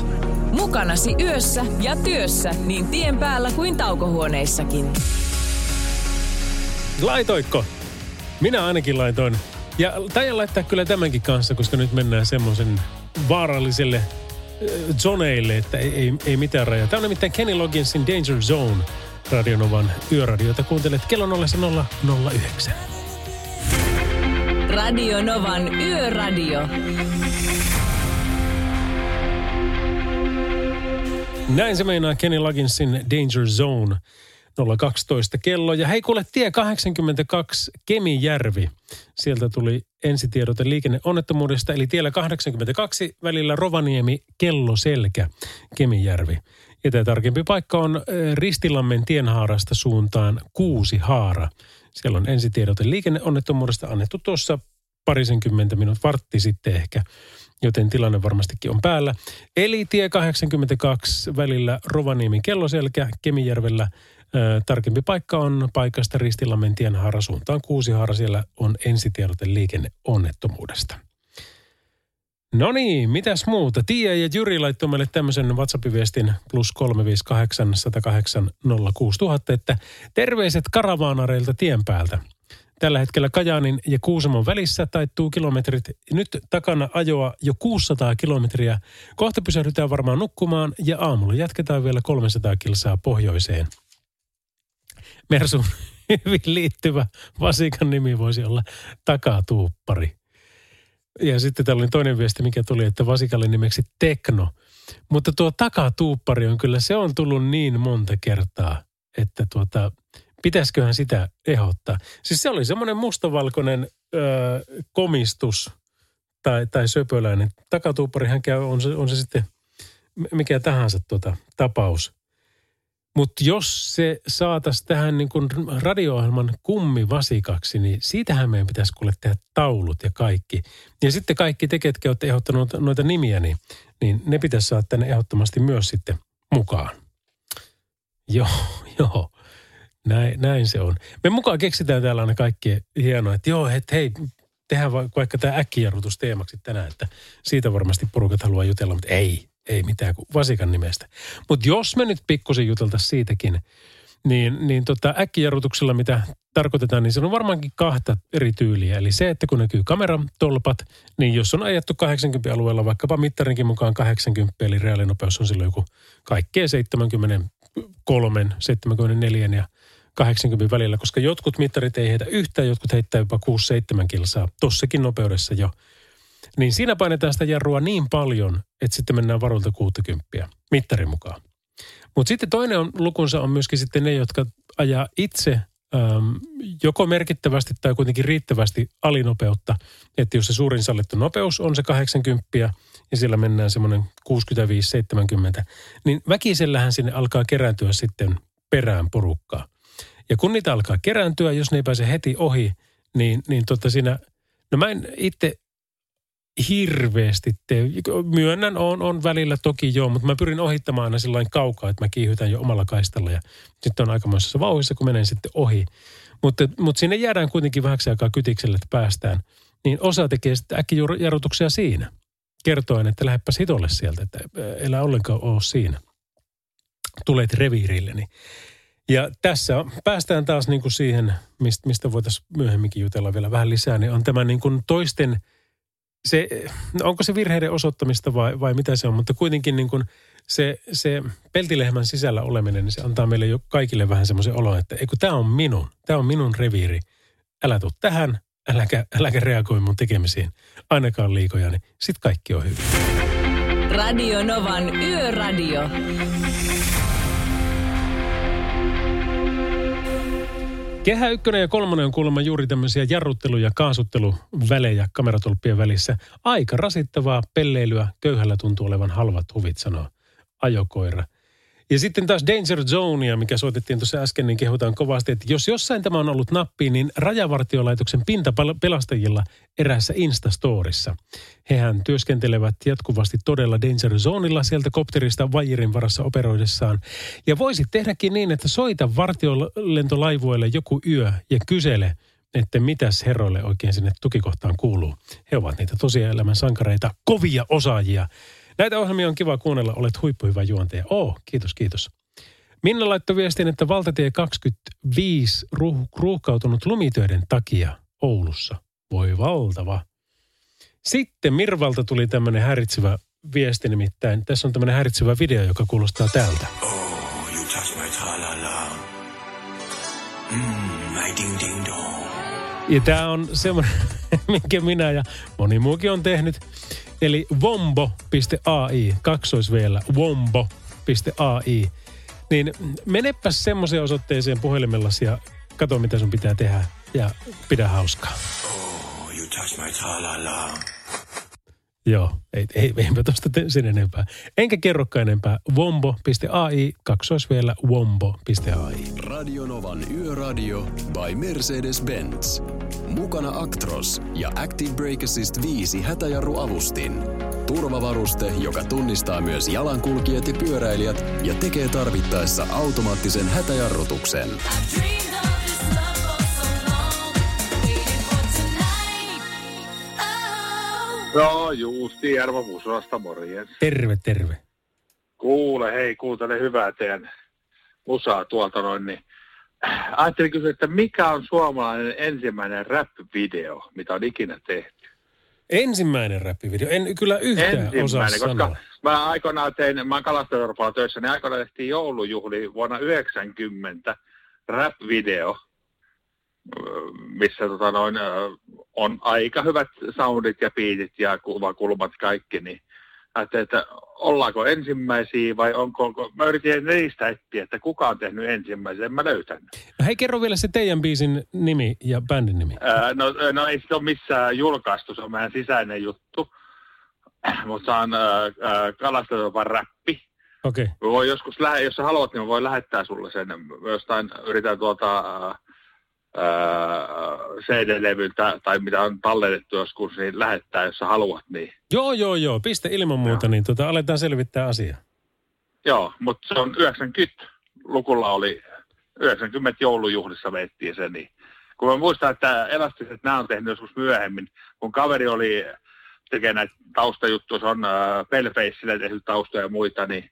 Mukanasi yössä ja työssä niin tien päällä kuin taukohuoneissakin. Laitoikko? Minä ainakin laitoin. Ja taidan laittaa kyllä tämänkin kanssa, koska nyt mennään semmoisen vaaralliselle zoneille, että ei, ei, ei mitään rajaa. Tämä on nimittäin Kenny Logginsin Danger Zone Radionovan yöradiota. Kuuntelet kello 009. Radio Novan Yöradio. Näin se meinaa Kenny Logginsin Danger Zone 012 kello. Ja hei kuule, tie 82 Kemijärvi. Sieltä tuli ensitiedote liikenneonnettomuudesta, eli tiellä 82 välillä Rovaniemi Kelloselkä Kemijärvi. Ja tämä tarkempi paikka on Ristilammen tienhaarasta suuntaan Kuusi Haara. Siellä on ensitiedote liikenneonnettomuudesta annettu tuossa parisenkymmentä minuuttia, vartti sitten ehkä, joten tilanne varmastikin on päällä. Eli tie 82 välillä Rovaniemi Kelloselkä Kemijärvellä. Tarkempi paikka on paikasta Ristilammen tienhaara suuntaan Kuusihaara. Siellä on ensitiedote liikenneonnettomuudesta. No niin, mitäs muuta? Tiia ja Jyri laittoi meille tämmöisen WhatsApp-viestin plus 358 108 06000, että terveiset karavaanareilta tien päältä. Tällä hetkellä Kajaanin ja Kuusamon välissä taittuu kilometrit. Nyt takana ajoa jo 600 kilometriä. Kohta pysähdytään varmaan nukkumaan ja aamulla jatketaan vielä 300 kilsaa pohjoiseen. Mersun hyvin liittyvä vasikan nimi voisi olla takatuuppari. Ja sitten täällä oli toinen viesti, mikä tuli, että vasikalle nimeksi Tekno. Mutta tuo takatuuppari on kyllä, se on tullut niin monta kertaa, että tuota, pitäisiköhän sitä ehdottaa. Siis se oli semmoinen mustavalkoinen öö, komistus tai, tai söpöläinen. Takatuupparihan käy, on se, on se sitten mikä tahansa tuota, tapaus. Mutta jos se saataisiin tähän niin kuin radio-ohjelman kummivasikaksi, niin siitähän meidän pitäisi kuule tehdä taulut ja kaikki. Ja sitten kaikki te, ketkä olette ehdottanut noita nimiä, niin, niin ne pitäisi saada tänne ehdottomasti myös sitten mukaan. Joo, (laughs) joo. Näin, näin se on. Me mukaan keksitään täällä aina kaikki hienoa, että joo, että hei, tehdään vaikka tämä äkkijarrutus teemaksi tänään, että siitä varmasti porukat haluaa jutella, mutta ei, ei mitään kuin vasikan nimestä. Mutta jos me nyt pikkusen juteltaisiin siitäkin, niin, niin tota äkkijarrutuksella mitä tarkoitetaan, niin se on varmaankin kahta eri tyyliä. Eli se, että kun näkyy kameratolpat, niin jos on ajettu 80 alueella vaikkapa mittarinkin mukaan 80, eli reaalinopeus on silloin joku kaikkea 73, 74 ja 80 välillä, koska jotkut mittarit ei heitä yhtään, jotkut heittää jopa 6-7 kilsaa tossakin nopeudessa jo. Niin siinä painetaan sitä jarrua niin paljon, että sitten mennään varolta 60 mittarin mukaan. Mutta sitten toinen on, lukunsa on myöskin sitten ne, jotka ajaa itse äm, joko merkittävästi tai kuitenkin riittävästi alinopeutta. Että jos se suurin sallittu nopeus on se 80 ja siellä mennään semmoinen 65-70, niin väkisellähän sinne alkaa kerääntyä sitten perään porukkaa. Ja kun niitä alkaa kerääntyä, jos ne ei pääse heti ohi, niin, niin tota siinä, no mä en itse hirveästi tee. Myönnän, on, on välillä toki joo, mutta mä pyrin ohittamaan aina sillä kaukaa, että mä kiihytän jo omalla kaistalla ja sitten on aikamoisessa vauhissa, kun menen sitten ohi. Mutta, mutta sinne jäädään kuitenkin vähäksi aikaa kytikselle, että päästään. Niin osa tekee sitten äkkijarrutuksia siinä. Kertoen, että lähdepäs hitolle sieltä, että elä ollenkaan ole siinä. Tulet reviirilleni. Ja tässä päästään taas niin kuin siihen, mistä, mistä voitaisiin myöhemminkin jutella vielä vähän lisää, niin on tämä niin kuin toisten – se, no onko se virheiden osoittamista vai, vai mitä se on, mutta kuitenkin niin kuin se, se peltilehmän sisällä oleminen, niin se antaa meille jo kaikille vähän semmoisen olon, että eikö tämä on minun, tämä on minun reviiri. Älä tuu tähän, äläkä, äläkä reagoi mun tekemisiin, ainakaan liikoja, niin sit kaikki on hyvin. Radio Novan Yöradio. Kehä ykkönen ja kolmonen on kuulemma juuri tämmöisiä jarruttelu- ja kaasutteluvälejä kameratolppien välissä. Aika rasittavaa pelleilyä, köyhällä tuntuu olevan halvat huvit, sanoo ajokoira. Ja sitten taas Danger Zonea, mikä soitettiin tuossa äsken, niin kehutaan kovasti, että jos jossain tämä on ollut nappi, niin rajavartiolaitoksen pintapelastajilla eräässä Instastorissa. Hehän työskentelevät jatkuvasti todella Danger Zoneilla sieltä kopterista vajirin varassa operoidessaan. Ja voisit tehdäkin niin, että soita vartiolentolaivuille joku yö ja kysele, että mitäs herroille oikein sinne tukikohtaan kuuluu. He ovat niitä tosiaelämän sankareita, kovia osaajia. Näitä ohjelmia on kiva kuunnella, olet huippuhyvä juontaja. Oo, kiitos, kiitos. Minna laittoi viestin, että valtatie 25 ruuh- ruuhkautunut lumitöiden takia Oulussa. Voi valtava. Sitten Mirvalta tuli tämmöinen häiritsevä viesti nimittäin. Tässä on tämmöinen häiritsevä video, joka kuulostaa tältä. Oh, you touch my tra-la-la. Mm, my ding-ding dong. Ja tämä on semmoinen, (laughs) minkä minä ja moni muukin on tehnyt. Eli vombo.ai, kaksois vielä, vombo.ai. Niin menepäs semmoiseen osoitteeseen puhelimellasi ja katso mitä sun pitää tehdä ja pidä hauskaa. Oh, you touch my. Joo, ei, ei, eipä tosta te- sen enempää. Enkä kerrokaan enempää. Vombo.ai, kaksois vielä vombo.ai. Radionovan Yöradio by Mercedes-Benz. Mukana Actros ja Active Brake Assist 5 hätäjarruavustin. Turvavaruste, joka tunnistaa myös jalankulkijat ja pyöräilijät ja tekee tarvittaessa automaattisen hätäjarrutuksen. Joo, Juusti Järva Musurasta, morjens. Terve, terve. Kuule, hei, kuuntele hyvää teidän musaa tuolta noin, niin ajattelin kysyä, että mikä on suomalainen ensimmäinen rap-video, mitä on ikinä tehty? Ensimmäinen räppivideo. En kyllä yhtään osaa Ensimmäinen, koska sanoa. mä aikoinaan tein, mä oon töissä, niin aikoinaan tehtiin joulujuhli vuonna 90 rap-video, missä tota noin, on aika hyvät soundit ja biitit ja kuvakulmat kaikki, niin ajattelin, että ollaanko ensimmäisiä vai onko, onko mä yritin niistä etsiä, että kuka on tehnyt ensimmäisen, en mä löytänyt. No hei, kerro vielä se teidän biisin nimi ja bändin nimi. Ää, no, no ei sitä ole missään julkaistu, se on meidän sisäinen juttu, mutta se on kalastajorpan räppi. Okei. Okay. Voi joskus, lähe, jos sä haluat, niin mä voin lähettää sulle sen. Jostain yritän tuolta ää, ää, CD-levyltä tai mitä on tallennettu joskus, niin lähettää, jos sä haluat. Niin. Joo, joo, joo. Piste ilman muuta, niin tota, aletaan selvittää asiaa. Joo, mutta se on 90 lukulla oli, 90 joulujuhlissa veettiin se, niin kun mä muistan, että elastiset nämä on tehnyt joskus myöhemmin, kun kaveri oli tekee näitä taustajuttuja, se on äh, Pellfaceille tehnyt taustoja ja muita, niin,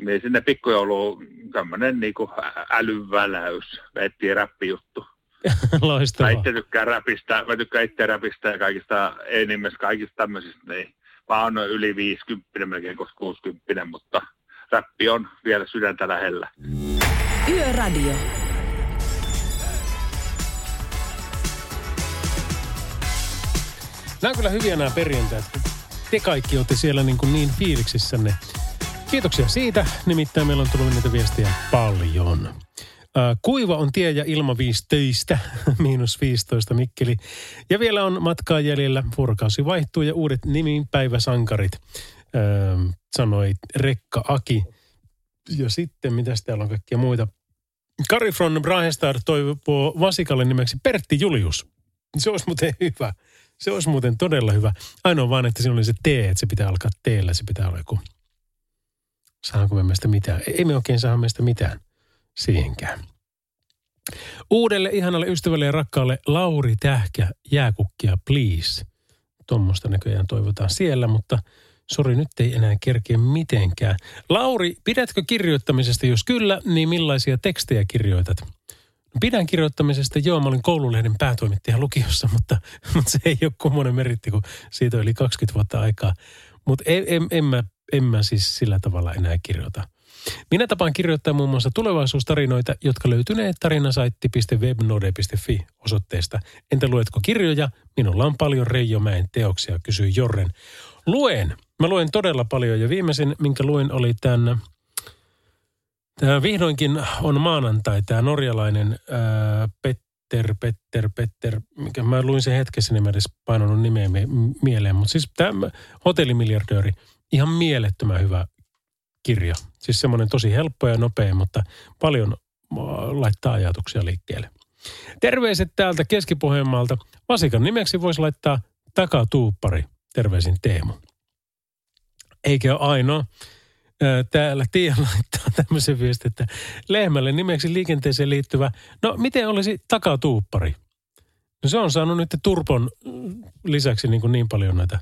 niin sinne pikkujouluun tämmöinen niinku älyväläys, veettiin räppijuttu. (laughs) Mä Loistavaa. itse tykkään räpistä, mä tykkään itse räpistä ja kaikista enimmästä kaikista tämmöisistä, niin mä oon yli 50, melkein kohta 60, mutta räppi on vielä sydäntä lähellä. Yöradio. Nämä on kyllä hyviä nämä perjantajat. Te kaikki olette siellä niin, kuin niin fiiliksissänne. Kiitoksia siitä. Nimittäin meillä on tullut niitä viestejä paljon. Kuiva on tie ja ilma 15, (laughs) miinus 15 Mikkeli. Ja vielä on matkaa jäljellä, vuorokausi vaihtuu ja uudet nimipäiväsankarit, ää, sanoi Rekka Aki. Ja sitten, mitä täällä on kaikkia muita. Kari von Brahestad toivoo vasikalle nimeksi Pertti Julius. Se olisi muuten hyvä. Se olisi muuten todella hyvä. Ainoa vaan, että siinä oli se T, että se pitää alkaa teellä, se pitää olla joku. Saanko me meistä mitään? Ei me oikein saa meistä mitään siihenkään. Uudelle ihanalle ystävälle ja rakkaalle Lauri Tähkä, jääkukkia please. Tuommoista näköjään toivotaan siellä, mutta sori nyt ei enää kerkeä mitenkään. Lauri, pidätkö kirjoittamisesta? Jos kyllä, niin millaisia tekstejä kirjoitat? Pidän kirjoittamisesta, joo, mä olin koululehden päätoimittaja lukiossa, mutta, (laughs) mutta se ei ole kummonen meritti, kun siitä on yli 20 vuotta aikaa. Mutta en, en, en, mä, en mä siis sillä tavalla enää kirjoita. Minä tapaan kirjoittaa muun muassa tulevaisuustarinoita, jotka löytyneet tarinasaitti.webnode.fi osoitteesta. Entä luetko kirjoja? Minulla on paljon Reijo Mäen teoksia, kysyi Jorren. Luen. Mä luen todella paljon ja viimeisin, minkä luin, oli tämän Tämä vihdoinkin on maanantai, tämä norjalainen ää, Petter, Petter, Petter, mikä mä luin sen hetkessä, niin mä edes painanut nimeä mie- mieleen. Mutta siis tämä hotellimiljardööri, ihan mielettömän hyvä kirja. Siis semmoinen tosi helppo ja nopea, mutta paljon ää, laittaa ajatuksia liikkeelle. Terveiset täältä Keski-Pohjanmaalta. Vasikan nimeksi voisi laittaa takatuuppari. Terveisin Teemu. Eikä ole ainoa täällä Tiia laittaa tämmöisen viestin, että lehmälle nimeksi liikenteeseen liittyvä, no miten olisi takatuuppari? No se on saanut nyt Turpon lisäksi niin, kuin niin paljon näitä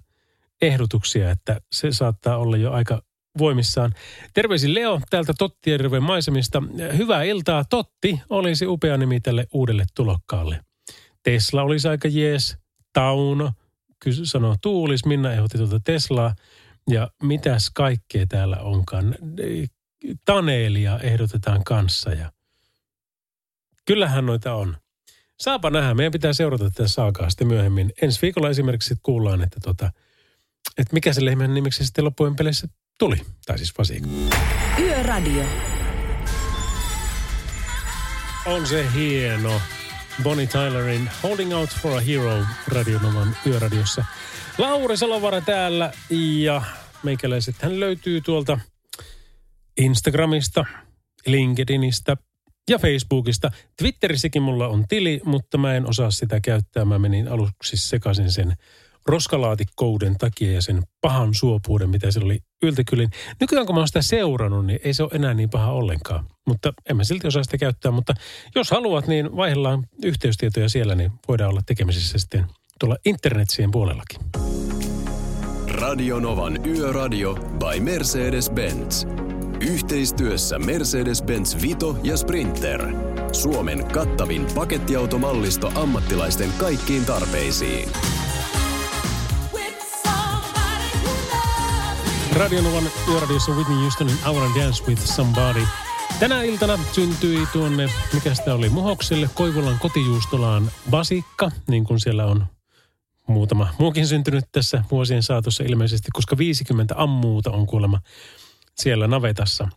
ehdotuksia, että se saattaa olla jo aika voimissaan. Terveisin Leo täältä Tottijärven maisemista. Hyvää iltaa. Totti olisi upea nimi tälle uudelle tulokkaalle. Tesla olisi aika jees. Tauno, kysy, sanoo Tuulis. Minna ehdotti tuota Teslaa. Ja mitäs kaikkea täällä onkaan. Taneelia ehdotetaan kanssa ja kyllähän noita on. Saapa nähdä. Meidän pitää seurata tätä saakaa sitten myöhemmin. Ensi viikolla esimerkiksi kuullaan, että, tota, että mikä se lehmän nimeksi sitten loppujen peleissä tuli. Tai siis vasikko. Yöradio. On se hieno. Bonnie Tylerin Holding Out for a Hero Radionovan yöradiossa. Lauri Salovara täällä ja meikäläiset hän löytyy tuolta Instagramista, LinkedInistä ja Facebookista. Twitterissäkin mulla on tili, mutta mä en osaa sitä käyttää. Mä menin aluksi sekaisin sen roskalaatikkouden takia ja sen pahan suopuuden, mitä se oli yltäkylin. Nykyään kun mä oon sitä seurannut, niin ei se ole enää niin paha ollenkaan. Mutta en mä silti osaa sitä käyttää. Mutta jos haluat, niin vaihdellaan yhteystietoja siellä, niin voidaan olla tekemisissä sitten tuolla internetsien puolellakin. Radio Novan Yöradio by Mercedes-Benz. Yhteistyössä Mercedes-Benz Vito ja Sprinter. Suomen kattavin pakettiautomallisto ammattilaisten kaikkiin tarpeisiin. Radionovan yöradiossa Whitney Houstonin I Wanna Dance With Somebody. Tänä iltana syntyi tuonne, mikä sitä oli, Muhokselle, Koivulan kotijuustolaan vasikka, niin kuin siellä on muutama muukin syntynyt tässä vuosien saatossa ilmeisesti, koska 50 ammuuta on kuulemma siellä navetassa.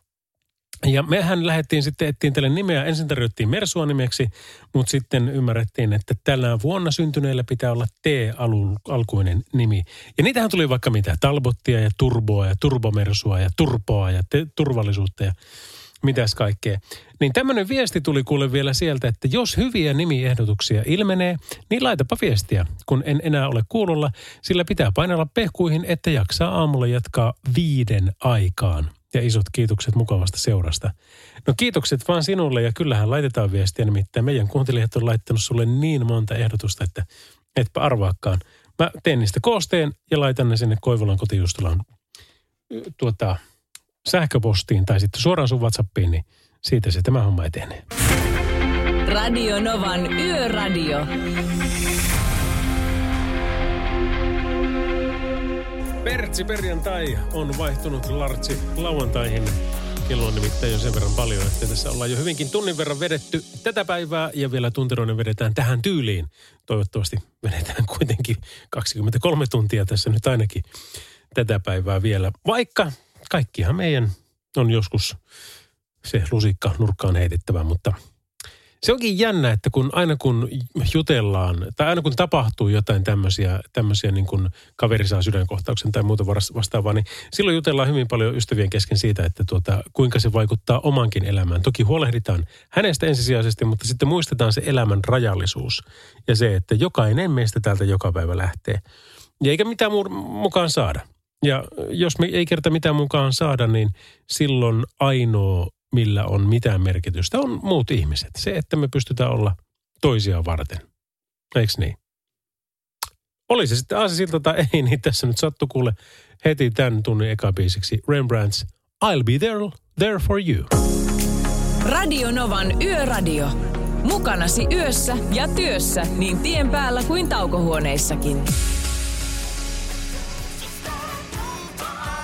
Ja mehän lähdettiin sitten, ettiin tälle nimeä, ensin tarjottiin Mersua nimeksi, mutta sitten ymmärrettiin, että tällä vuonna syntyneellä pitää olla T-alkuinen nimi. Ja niitähän tuli vaikka mitä, Talbottia ja Turboa ja Turbomersua ja Turpoa ja te- turvallisuutta ja mitäs kaikkea. Niin tämmöinen viesti tuli kuule vielä sieltä, että jos hyviä nimiehdotuksia ilmenee, niin laitapa viestiä, kun en enää ole kuulolla, sillä pitää painella pehkuihin, että jaksaa aamulla jatkaa viiden aikaan. Ja isot kiitokset mukavasta seurasta. No kiitokset vaan sinulle ja kyllähän laitetaan viestiä, nimittäin meidän kuuntelijat on laittanut sulle niin monta ehdotusta, että etpä arvaakaan. Mä teen niistä koosteen ja laitan ne sinne Koivulan kotijustolan tuota, sähköpostiin tai sitten suoraan sun WhatsAppiin, niin siitä se tämä homma etenee. Radio Novan Yöradio. Pertsi perjantai on vaihtunut lartsi lauantaihin. Kello on nimittäin jo sen verran paljon, että tässä ollaan jo hyvinkin tunnin verran vedetty tätä päivää ja vielä tunteroinen vedetään tähän tyyliin. Toivottavasti vedetään kuitenkin 23 tuntia tässä nyt ainakin tätä päivää vielä. Vaikka kaikkihan meidän on joskus se lusikka nurkkaan heitettävä, mutta Se onkin jännä, että kun aina kun jutellaan, tai aina kun tapahtuu jotain tämmöisiä, tämmöisiä niin kuin kaveri saa sydänkohtauksen tai muuta vastaavaa, niin silloin jutellaan hyvin paljon ystävien kesken siitä, että tuota, kuinka se vaikuttaa omankin elämään. Toki huolehditaan hänestä ensisijaisesti, mutta sitten muistetaan se elämän rajallisuus ja se, että jokainen meistä täältä joka päivä lähtee. Ja eikä mitään mukaan saada. Ja jos me ei kerta mitään mukaan saada, niin silloin ainoa, millä on mitään merkitystä, on muut ihmiset. Se, että me pystytään olla toisia varten. Eikö niin? Oli se sitten aasisilta tai ei, (laughs) niin tässä nyt sattu kuule heti tämän tunnin ekabiisiksi Rembrandt's I'll be there, there for you. Radio Novan Yöradio. Mukanasi yössä ja työssä niin tien päällä kuin taukohuoneissakin.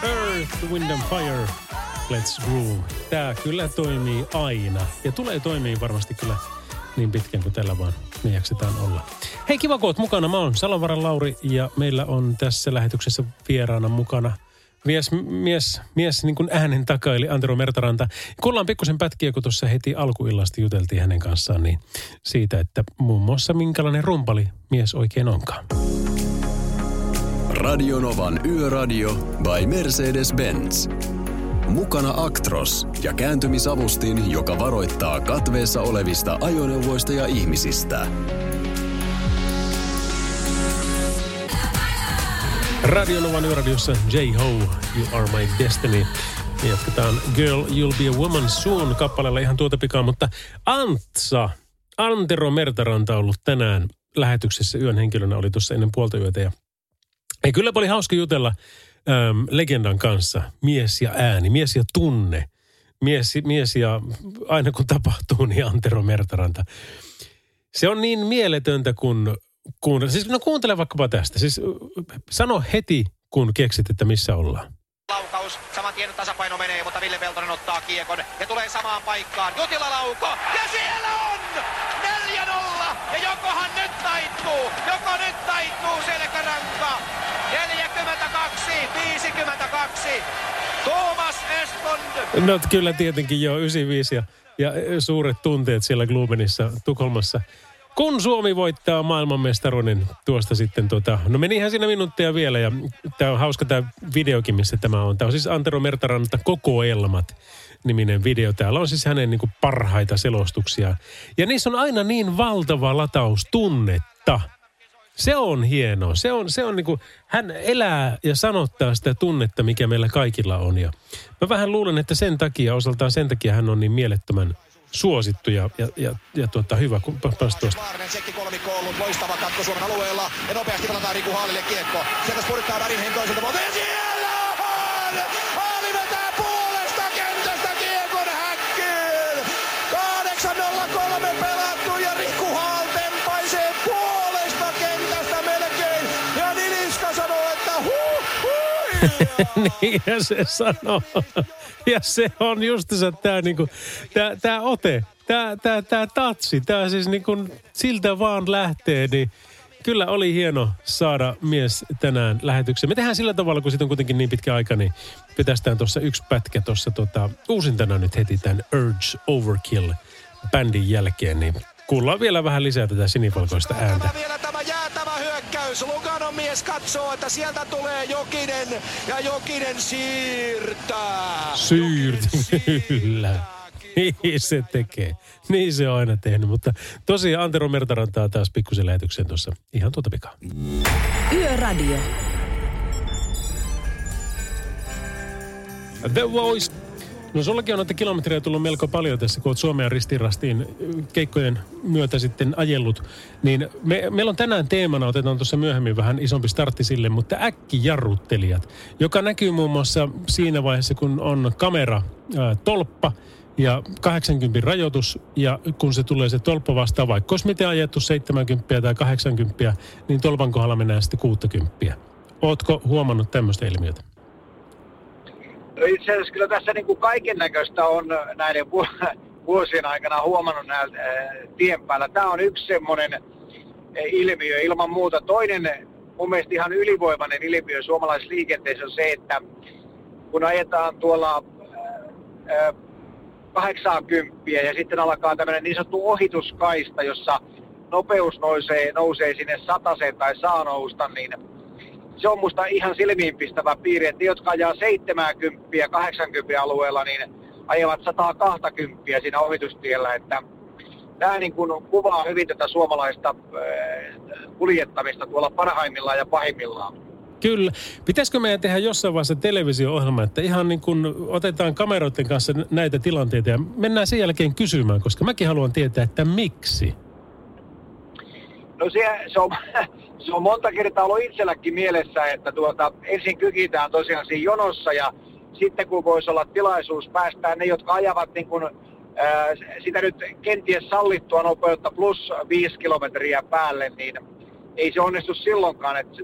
Earth, Wind and Fire, Let's Groove. Tää kyllä toimii aina. Ja tulee toimii varmasti kyllä niin pitkään kuin tällä vaan me jaksetaan olla. Hei, kiva kun oot mukana. Mä oon Salonvaran Lauri ja meillä on tässä lähetyksessä vieraana mukana mies, mies, mies niin kuin äänen takaa, eli Antero Mertaranta. Kuullaan pikkusen pätkiä, kun tuossa heti alkuillasta juteltiin hänen kanssaan, niin siitä, että muun muassa minkälainen rumpali mies oikein onkaan. Radionovan Yöradio by Mercedes-Benz. Mukana Actros ja kääntymisavustin, joka varoittaa katveessa olevista ajoneuvoista ja ihmisistä. Radionovan yöradiossa J-Ho, You Are My Destiny. Ja jatketaan Girl, You'll Be a Woman Soon kappaleella ihan tuota pikaa, mutta Antsa, Antero Mertaranta on ollut tänään lähetyksessä yön henkilönä, oli tuossa ennen puolta yötä ja ja kyllä oli hauska jutella äm, legendan kanssa. Mies ja ääni, mies ja tunne. Mies, mies ja aina kun tapahtuu, niin Antero Mertaranta. Se on niin mieletöntä, kun, kun siis no kuuntele vaikkapa tästä. Siis sano heti, kun keksit, että missä ollaan. Laukaus, saman tien tasapaino menee, mutta Ville Peltonen ottaa kiekon ja tulee samaan paikkaan. Jutila lauko ja siellä on! 4-0! Ja jokohan nyt taittuu, joko nyt taittuu selkäranka. 42, 52. Thomas Esplund. No kyllä tietenkin jo 95 ja, ja suuret tunteet siellä Glubenissa Tukholmassa. Kun Suomi voittaa maailmanmestaruuden tuosta sitten tota, no menihän siinä minuutteja vielä ja tämä on hauska tämä videokin, missä tämä on. Tämä on siis Antero Mertaranta Kokoelmat niminen video. Täällä on siis hänen niin kuin parhaita selostuksia. Ja niissä on aina niin valtava lataus tunnetta. Se on hienoa. Se on, se on niin kuin, hän elää ja sanottaa sitä tunnetta, mikä meillä kaikilla on. Ja mä vähän luulen, että sen takia, osaltaan sen takia hän on niin mielettömän suosittu ja, ja, ja, ja tuota, hyvä, kun pääsi tuosta. Sekki kolmikko ollut loistava katko Suomen alueella. Ja nopeasti pelataan Riku Haalille kiekko. Sieltä spurttaa värin toiselta puolelta. Ja (laughs) niin, se sanoo. Ja se on justiinsa tämä niinku, tää, tää ote, tämä tää, tää tatsi, tämä siis niinku siltä vaan lähtee, niin kyllä oli hieno saada mies tänään lähetykseen. Me tehdään sillä tavalla, kun siitä on kuitenkin niin pitkä aika, niin pitästään tuossa yksi pätkä tuossa tota, uusintana nyt heti tämän Urge Overkill bändin jälkeen, niin kuullaan vielä vähän lisää tätä sinivalkoista ääntä. Vielä tämä jäätävä hyökkäys. Luganon mies katsoo, että sieltä tulee Jokinen ja Jokinen siirtää. Syyrt, kyllä. Niin se tekee. Niin se on aina tehnyt. Mutta tosiaan Antero Mertarantaa taas pikkusen lähetykseen tuossa ihan tuota pikaa. Yöradio. The Voice. No sullakin on noita kilometrejä tullut melko paljon tässä, kun olet Suomea ristirastiin keikkojen myötä sitten ajellut. Niin me, meillä on tänään teemana, otetaan tuossa myöhemmin vähän isompi startti sille, mutta äkkijarruttelijat, joka näkyy muun muassa siinä vaiheessa, kun on kamera ää, tolppa ja 80 rajoitus ja kun se tulee se tolppa vastaan, vaikka olisi miten ajettu 70 tai 80, niin tolpan kohdalla mennään sitten 60. Ootko huomannut tämmöistä ilmiötä? No Itse asiassa kyllä tässä niin kuin kaiken näköistä on näiden vu- vuosien aikana huomannut näiltä äh, tien päällä. Tämä on yksi semmoinen ilmiö ilman muuta. Toinen mun mielestä ihan ylivoimainen ilmiö suomalaisessa liikenteessä on se, että kun ajetaan tuolla äh, äh, 80 ja sitten alkaa tämmöinen niin sanottu ohituskaista, jossa nopeus nousee, nousee sinne sataseen tai saa nousta, niin se on musta ihan silmiinpistävä piiri, että ne, jotka ajaa 70 ja 80 alueella, niin ajavat 120 siinä ohitustiellä, että tämä niin kuin kuvaa hyvin tätä suomalaista äh, kuljettamista tuolla parhaimmillaan ja pahimmillaan. Kyllä. Pitäisikö meidän tehdä jossain vaiheessa televisio-ohjelma, että ihan niin kuin otetaan kameroiden kanssa näitä tilanteita ja mennään sen jälkeen kysymään, koska mäkin haluan tietää, että miksi. No se, se, on, (laughs) se on monta kertaa ollut itselläkin mielessä, että tuota, ensin kykitään tosiaan siinä jonossa ja sitten kun voisi olla tilaisuus päästää ne, jotka ajavat niin kuin, ää, sitä nyt kenties sallittua nopeutta plus 5 kilometriä päälle, niin ei se onnistu silloinkaan. Että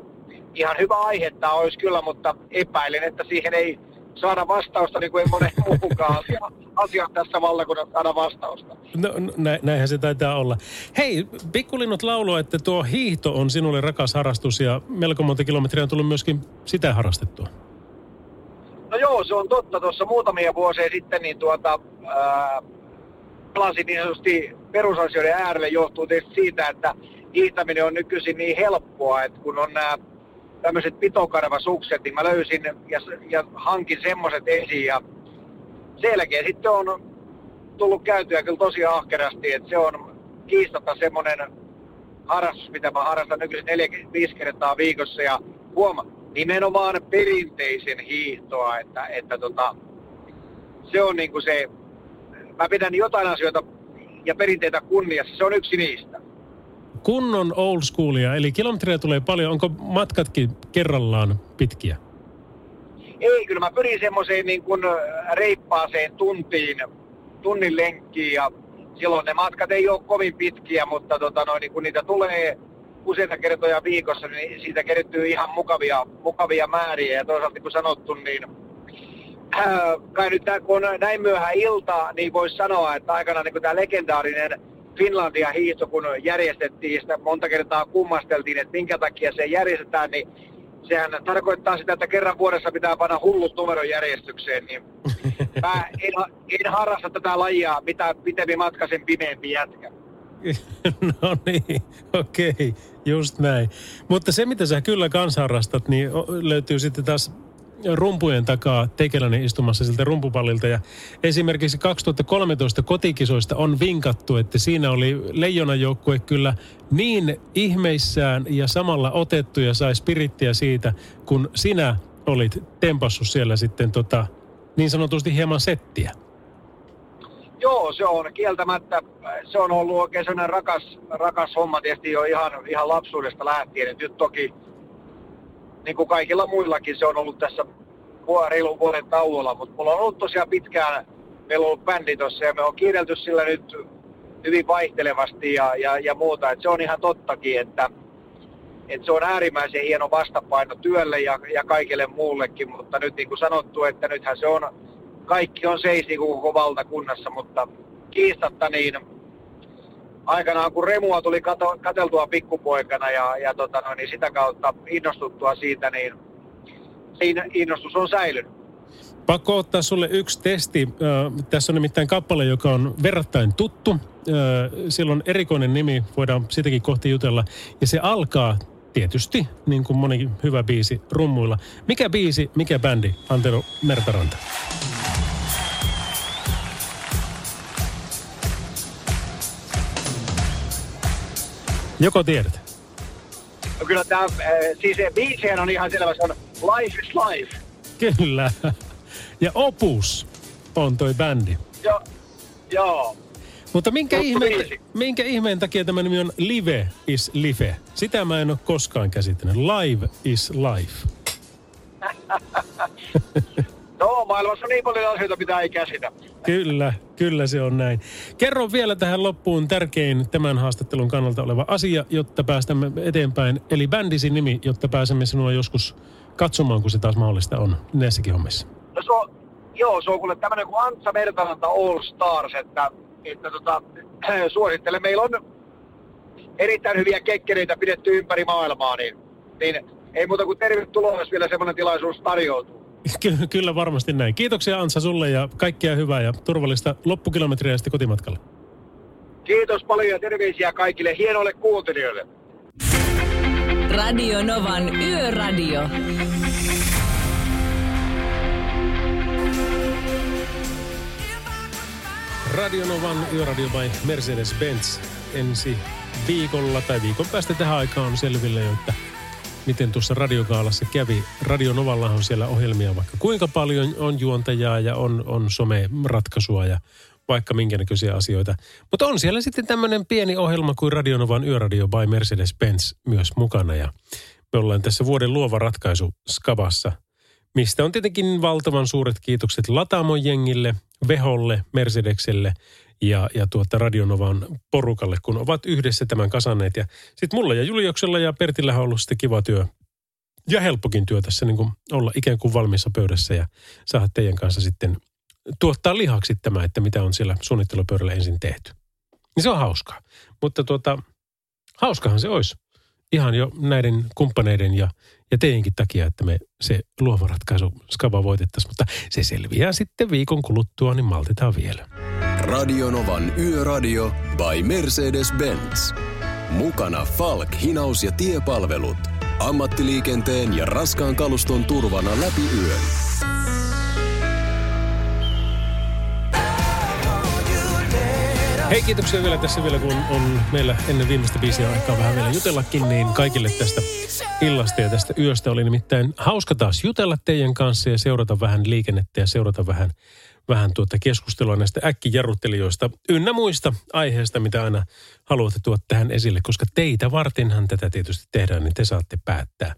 ihan hyvä aihetta olisi kyllä, mutta epäilen, että siihen ei saada vastausta niin kuin ei monen muukaan (laughs) asia, asia tässä valtakunnassa saada vastausta. No, nä, näinhän se taitaa olla. Hei, pikkulinnut laulua, että tuo hiihto on sinulle rakas harrastus ja melko monta kilometriä on tullut myöskin sitä harrastettua. No joo, se on totta. Tuossa muutamia vuosia sitten niin tuota, ää, pelasin niin sanotusti perusasioiden äärelle johtuu tietysti siitä, että hiihtäminen on nykyisin niin helppoa, että kun on nämä tämmöiset pitokarvasukset, niin mä löysin ja, ja hankin semmoiset esiin ja selkeä sitten on tullut käytyä kyllä tosi ahkerasti, että se on kiistatta semmoinen harrastus, mitä mä harrastan nykyisin 4-5 kertaa viikossa ja huoma, nimenomaan perinteisen hiihtoa, että, että tota, se on niinku se, mä pidän jotain asioita ja perinteitä kunniassa, se on yksi niistä kunnon old schoolia, eli kilometrejä tulee paljon. Onko matkatkin kerrallaan pitkiä? Ei, kyllä mä pyrin semmoiseen niin kuin reippaaseen tuntiin, tunnin lenkkiin ja silloin ne matkat ei ole kovin pitkiä, mutta tota noin, niin kun niitä tulee useita kertoja viikossa, niin siitä kertyy ihan mukavia, mukavia määriä. Ja toisaalta niin kuin sanottu, niin äh, kai nyt tää, kun on näin myöhä ilta, niin voisi sanoa, että aikana niin tämä legendaarinen Finlandia hiihto, kun järjestettiin, sitä monta kertaa kummasteltiin, että minkä takia se järjestetään, niin sehän tarkoittaa sitä, että kerran vuodessa pitää panna hullut numerojärjestykseen, niin (laughs) mä en, en harrasta tätä lajia, mitä pitempi matka, sen pimeämpi jätkä. (laughs) no niin, okei, okay, just näin. Mutta se, mitä sä kyllä kans harrastat, niin löytyy sitten taas rumpujen takaa teikäläinen istumassa siltä rumpupallilta. Ja esimerkiksi 2013 kotikisoista on vinkattu, että siinä oli leijonajoukkue kyllä niin ihmeissään ja samalla otettu ja sai spirittiä siitä, kun sinä olit tempassut siellä sitten tota, niin sanotusti hieman settiä. Joo, se on kieltämättä, se on ollut oikein sellainen rakas, rakas homma tietysti jo ihan, ihan lapsuudesta lähtien. Et nyt toki niin kuin kaikilla muillakin se on ollut tässä reilun vuoden tauolla, mutta mulla on ollut tosiaan pitkään, meillä on ollut bändi tuossa ja me on kiirelty sillä nyt hyvin vaihtelevasti ja, ja, ja muuta. Et se on ihan tottakin, että, että se on äärimmäisen hieno vastapaino työlle ja, ja kaikille muullekin, mutta nyt niin kuin sanottu, että nythän se on, kaikki on seis niin kuin koko valtakunnassa, mutta kiistatta niin aikanaan kun Remua tuli kato, kateltua pikkupoikana ja, ja tota, no, niin sitä kautta innostuttua siitä, niin siinä innostus on säilynyt. Pakko ottaa sulle yksi testi. Tässä on nimittäin kappale, joka on verrattain tuttu. Sillä on erikoinen nimi, voidaan sitäkin kohti jutella. Ja se alkaa tietysti, niin kuin moni hyvä biisi, rummuilla. Mikä biisi, mikä bändi, Antero Mertaranta? Joko tiedät? No kyllä tämä, siis biisi on ihan selvä, se on Life is Life. Kyllä. Ja Opus on toi bändi. Joo. Joo. Mutta minkä, ihme, minkä ihmeen takia tämä nimi on Live is Life? Sitä mä en ole koskaan käsittänyt. Live is Life. (laughs) no, maailmassa niin paljon asioita, mitä ei käsitä. Kyllä, kyllä se on näin. Kerro vielä tähän loppuun tärkein tämän haastattelun kannalta oleva asia, jotta päästämme eteenpäin. Eli bändisi nimi, jotta pääsemme sinua joskus katsomaan, kun se taas mahdollista on näissäkin hommissa? No se on, joo, se on kuule tämmöinen kuin Antsa Mertalanta All Stars, että, että tota, (clears throat) suosittelen. Meillä on erittäin hyviä kekkereitä pidetty ympäri maailmaa, niin, niin ei muuta kuin tervetuloa, jos vielä semmoinen tilaisuus tarjoutuu. (laughs) Ky- kyllä varmasti näin. Kiitoksia Ansa sulle ja kaikkia hyvää ja turvallista loppukilometriä sitten kotimatkalle. Kiitos paljon ja terveisiä kaikille hienoille kuuntelijoille. Radio Novan Yöradio. Radio Novan Yöradio by Mercedes-Benz ensi viikolla tai viikon päästä tähän aikaan on selville jo, että miten tuossa radiokaalassa kävi. On siellä ohjelmia vaikka kuinka paljon on juontajaa ja on, on some-ratkaisua ja vaikka minkä näköisiä asioita. Mutta on siellä sitten tämmöinen pieni ohjelma kuin Radio Novan Yöradio by Mercedes-Benz myös mukana ja me ollaan tässä vuoden luova ratkaisu Skabassa, mistä on tietenkin valtavan suuret kiitokset Lataamon jengille, Veholle, Mercedekselle ja, ja tuota Radionovan porukalle, kun ovat yhdessä tämän kasanneet. Ja sitten mulla ja Julioksella ja Pertillä on ollut sitten kiva työ ja helppokin työ tässä niin kuin olla ikään kuin valmiissa pöydässä ja saada teidän kanssa sitten tuottaa lihaksi tämä, että mitä on siellä suunnittelupöydällä ensin tehty. Niin se on hauskaa. Mutta tuota, hauskahan se olisi ihan jo näiden kumppaneiden ja, ja teidänkin takia, että me se luova ratkaisu skava voitettaisiin. Mutta se selviää sitten viikon kuluttua, niin maltetaan vielä. Radionovan Yöradio by Mercedes-Benz. Mukana Falk, hinaus ja tiepalvelut. Ammattiliikenteen ja raskaan kaluston turvana läpi yön. Hei, kiitoksia vielä tässä vielä, kun on meillä ennen viimeistä biisiä aikaa vähän vielä jutellakin, niin kaikille tästä illasta ja tästä yöstä oli nimittäin hauska taas jutella teidän kanssa ja seurata vähän liikennettä ja seurata vähän, vähän tuota keskustelua näistä äkkijarruttelijoista ynnä muista aiheista, mitä aina haluatte tuoda tähän esille, koska teitä vartenhan tätä tietysti tehdään, niin te saatte päättää.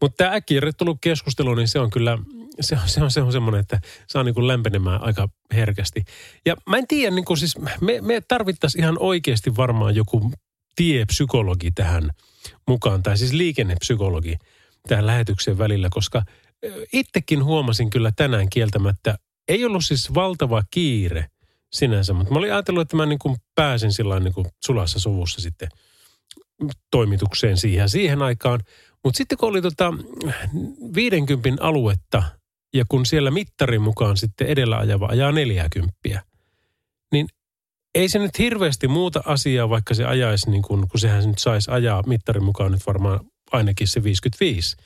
Mutta tämä äkkijarruttelu keskustelu, niin se on kyllä se on, se on, se on semmoinen, että saa niin kuin lämpenemään aika herkästi. Ja mä en tiedä, niin kuin siis me, me tarvittaisiin ihan oikeasti varmaan joku tiepsykologi tähän mukaan, tai siis liikennepsykologi tähän lähetykseen välillä, koska itsekin huomasin kyllä tänään kieltämättä, ei ollut siis valtava kiire sinänsä, mutta mä olin ajatellut, että mä niin kuin pääsin sillä niin kuin sulassa suvussa sitten toimitukseen siihen siihen aikaan. Mutta sitten kun oli tota 50 aluetta ja kun siellä mittarin mukaan sitten edellä ajava ajaa 40, niin ei se nyt hirveästi muuta asiaa, vaikka se ajaisi niin kuin, kun sehän nyt saisi ajaa mittarin mukaan nyt varmaan ainakin se 55.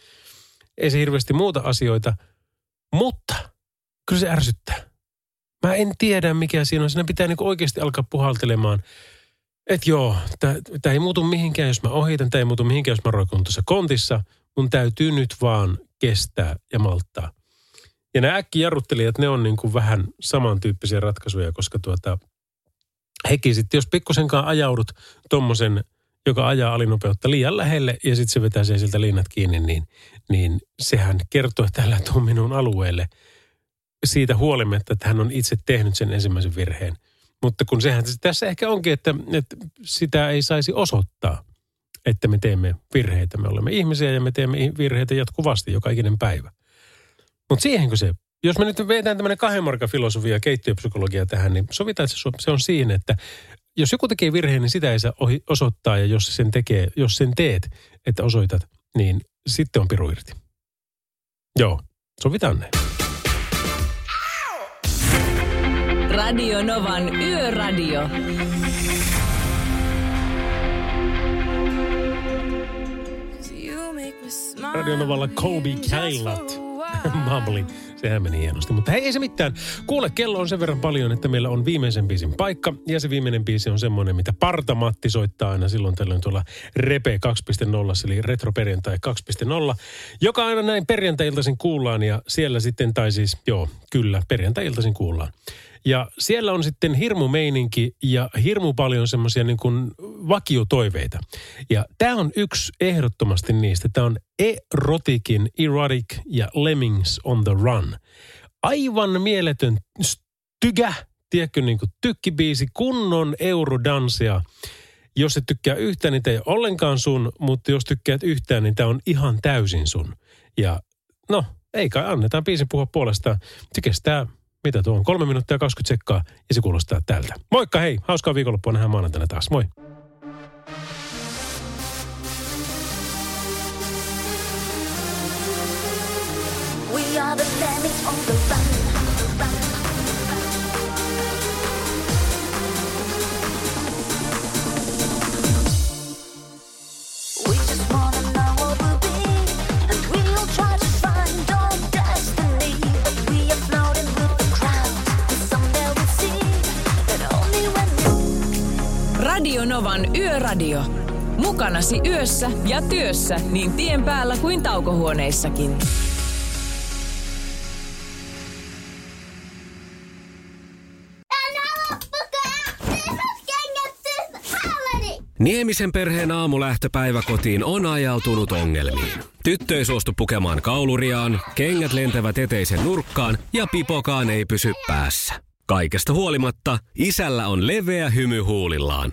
Ei se hirveästi muuta asioita, mutta kyllä se ärsyttää. Mä en tiedä, mikä siinä on. Siinä pitää niin oikeasti alkaa puhaltelemaan, että joo, tämä ei muutu mihinkään, jos mä ohitan, tämä ei muutu mihinkään, jos mä roikun tuossa kontissa. Mun täytyy nyt vaan kestää ja malttaa. Ja nämä äkkijarruttelijat, ne on niin kuin vähän samantyyppisiä ratkaisuja, koska tuota, hekin sitten, jos pikkusenkaan ajaudut tuommoisen, joka ajaa alinopeutta liian lähelle ja sitten se vetää sen siltä liinat kiinni, niin, niin sehän kertoo, että tällä on minun alueelle siitä huolimatta, että hän on itse tehnyt sen ensimmäisen virheen. Mutta kun sehän tässä ehkä onkin, että, että sitä ei saisi osoittaa, että me teemme virheitä. Me olemme ihmisiä ja me teemme virheitä jatkuvasti joka ikinen päivä. Mutta siihenkö se, jos me nyt vetään tämmöinen kahden markan filosofia ja keittiöpsykologia tähän, niin sovitaan, että se on siinä, että jos joku tekee virheen, niin sitä ei saa ohi, osoittaa ja jos sen tekee, jos sen teet, että osoitat, niin sitten on piru irti. Joo, sovitaan näin. Radio Novan Yöradio. Radio Novalla Kobe Kailat. (laughs) Mumbly. Sehän meni hienosti. Mutta hei, ei se mitään. Kuule, kello on sen verran paljon, että meillä on viimeisen biisin paikka. Ja se viimeinen biisi on semmoinen, mitä Parta Matti soittaa aina silloin tällöin tuolla Repe 2.0, eli Retro Perjantai 2.0, joka aina näin perjantai-iltaisin kuullaan. Ja siellä sitten, tai siis, joo, kyllä, perjantai-iltaisin kuullaan. Ja siellä on sitten hirmu meininki ja hirmu paljon semmoisia niin kuin vakiotoiveita. Ja tämä on yksi ehdottomasti niistä. Tämä on Erotikin Erotic ja Lemmings on the Run. Aivan mieletön stygä, tiedätkö, niin kuin tykkibiisi, kunnon eurodansia. Jos et tykkää yhtään, niin ei ole ollenkaan sun, mutta jos tykkäät yhtään, niin tämä on ihan täysin sun. Ja no, ei kai annetaan biisin puhua puolestaan. Se mitä tuo on? Kolme minuuttia 20 sekkaa ja se kuulostaa tältä. Moikka hei, hauskaa viikonloppua nähdään maanantaina taas. Moi. Radio Novan Yöradio. Mukanasi yössä ja työssä niin tien päällä kuin taukohuoneissakin. Niemisen perheen aamulähtöpäivä kotiin on ajautunut ongelmiin. Tyttö ei suostu pukemaan kauluriaan, kengät lentävät eteisen nurkkaan ja pipokaan ei pysy päässä. Kaikesta huolimatta, isällä on leveä hymy huulillaan.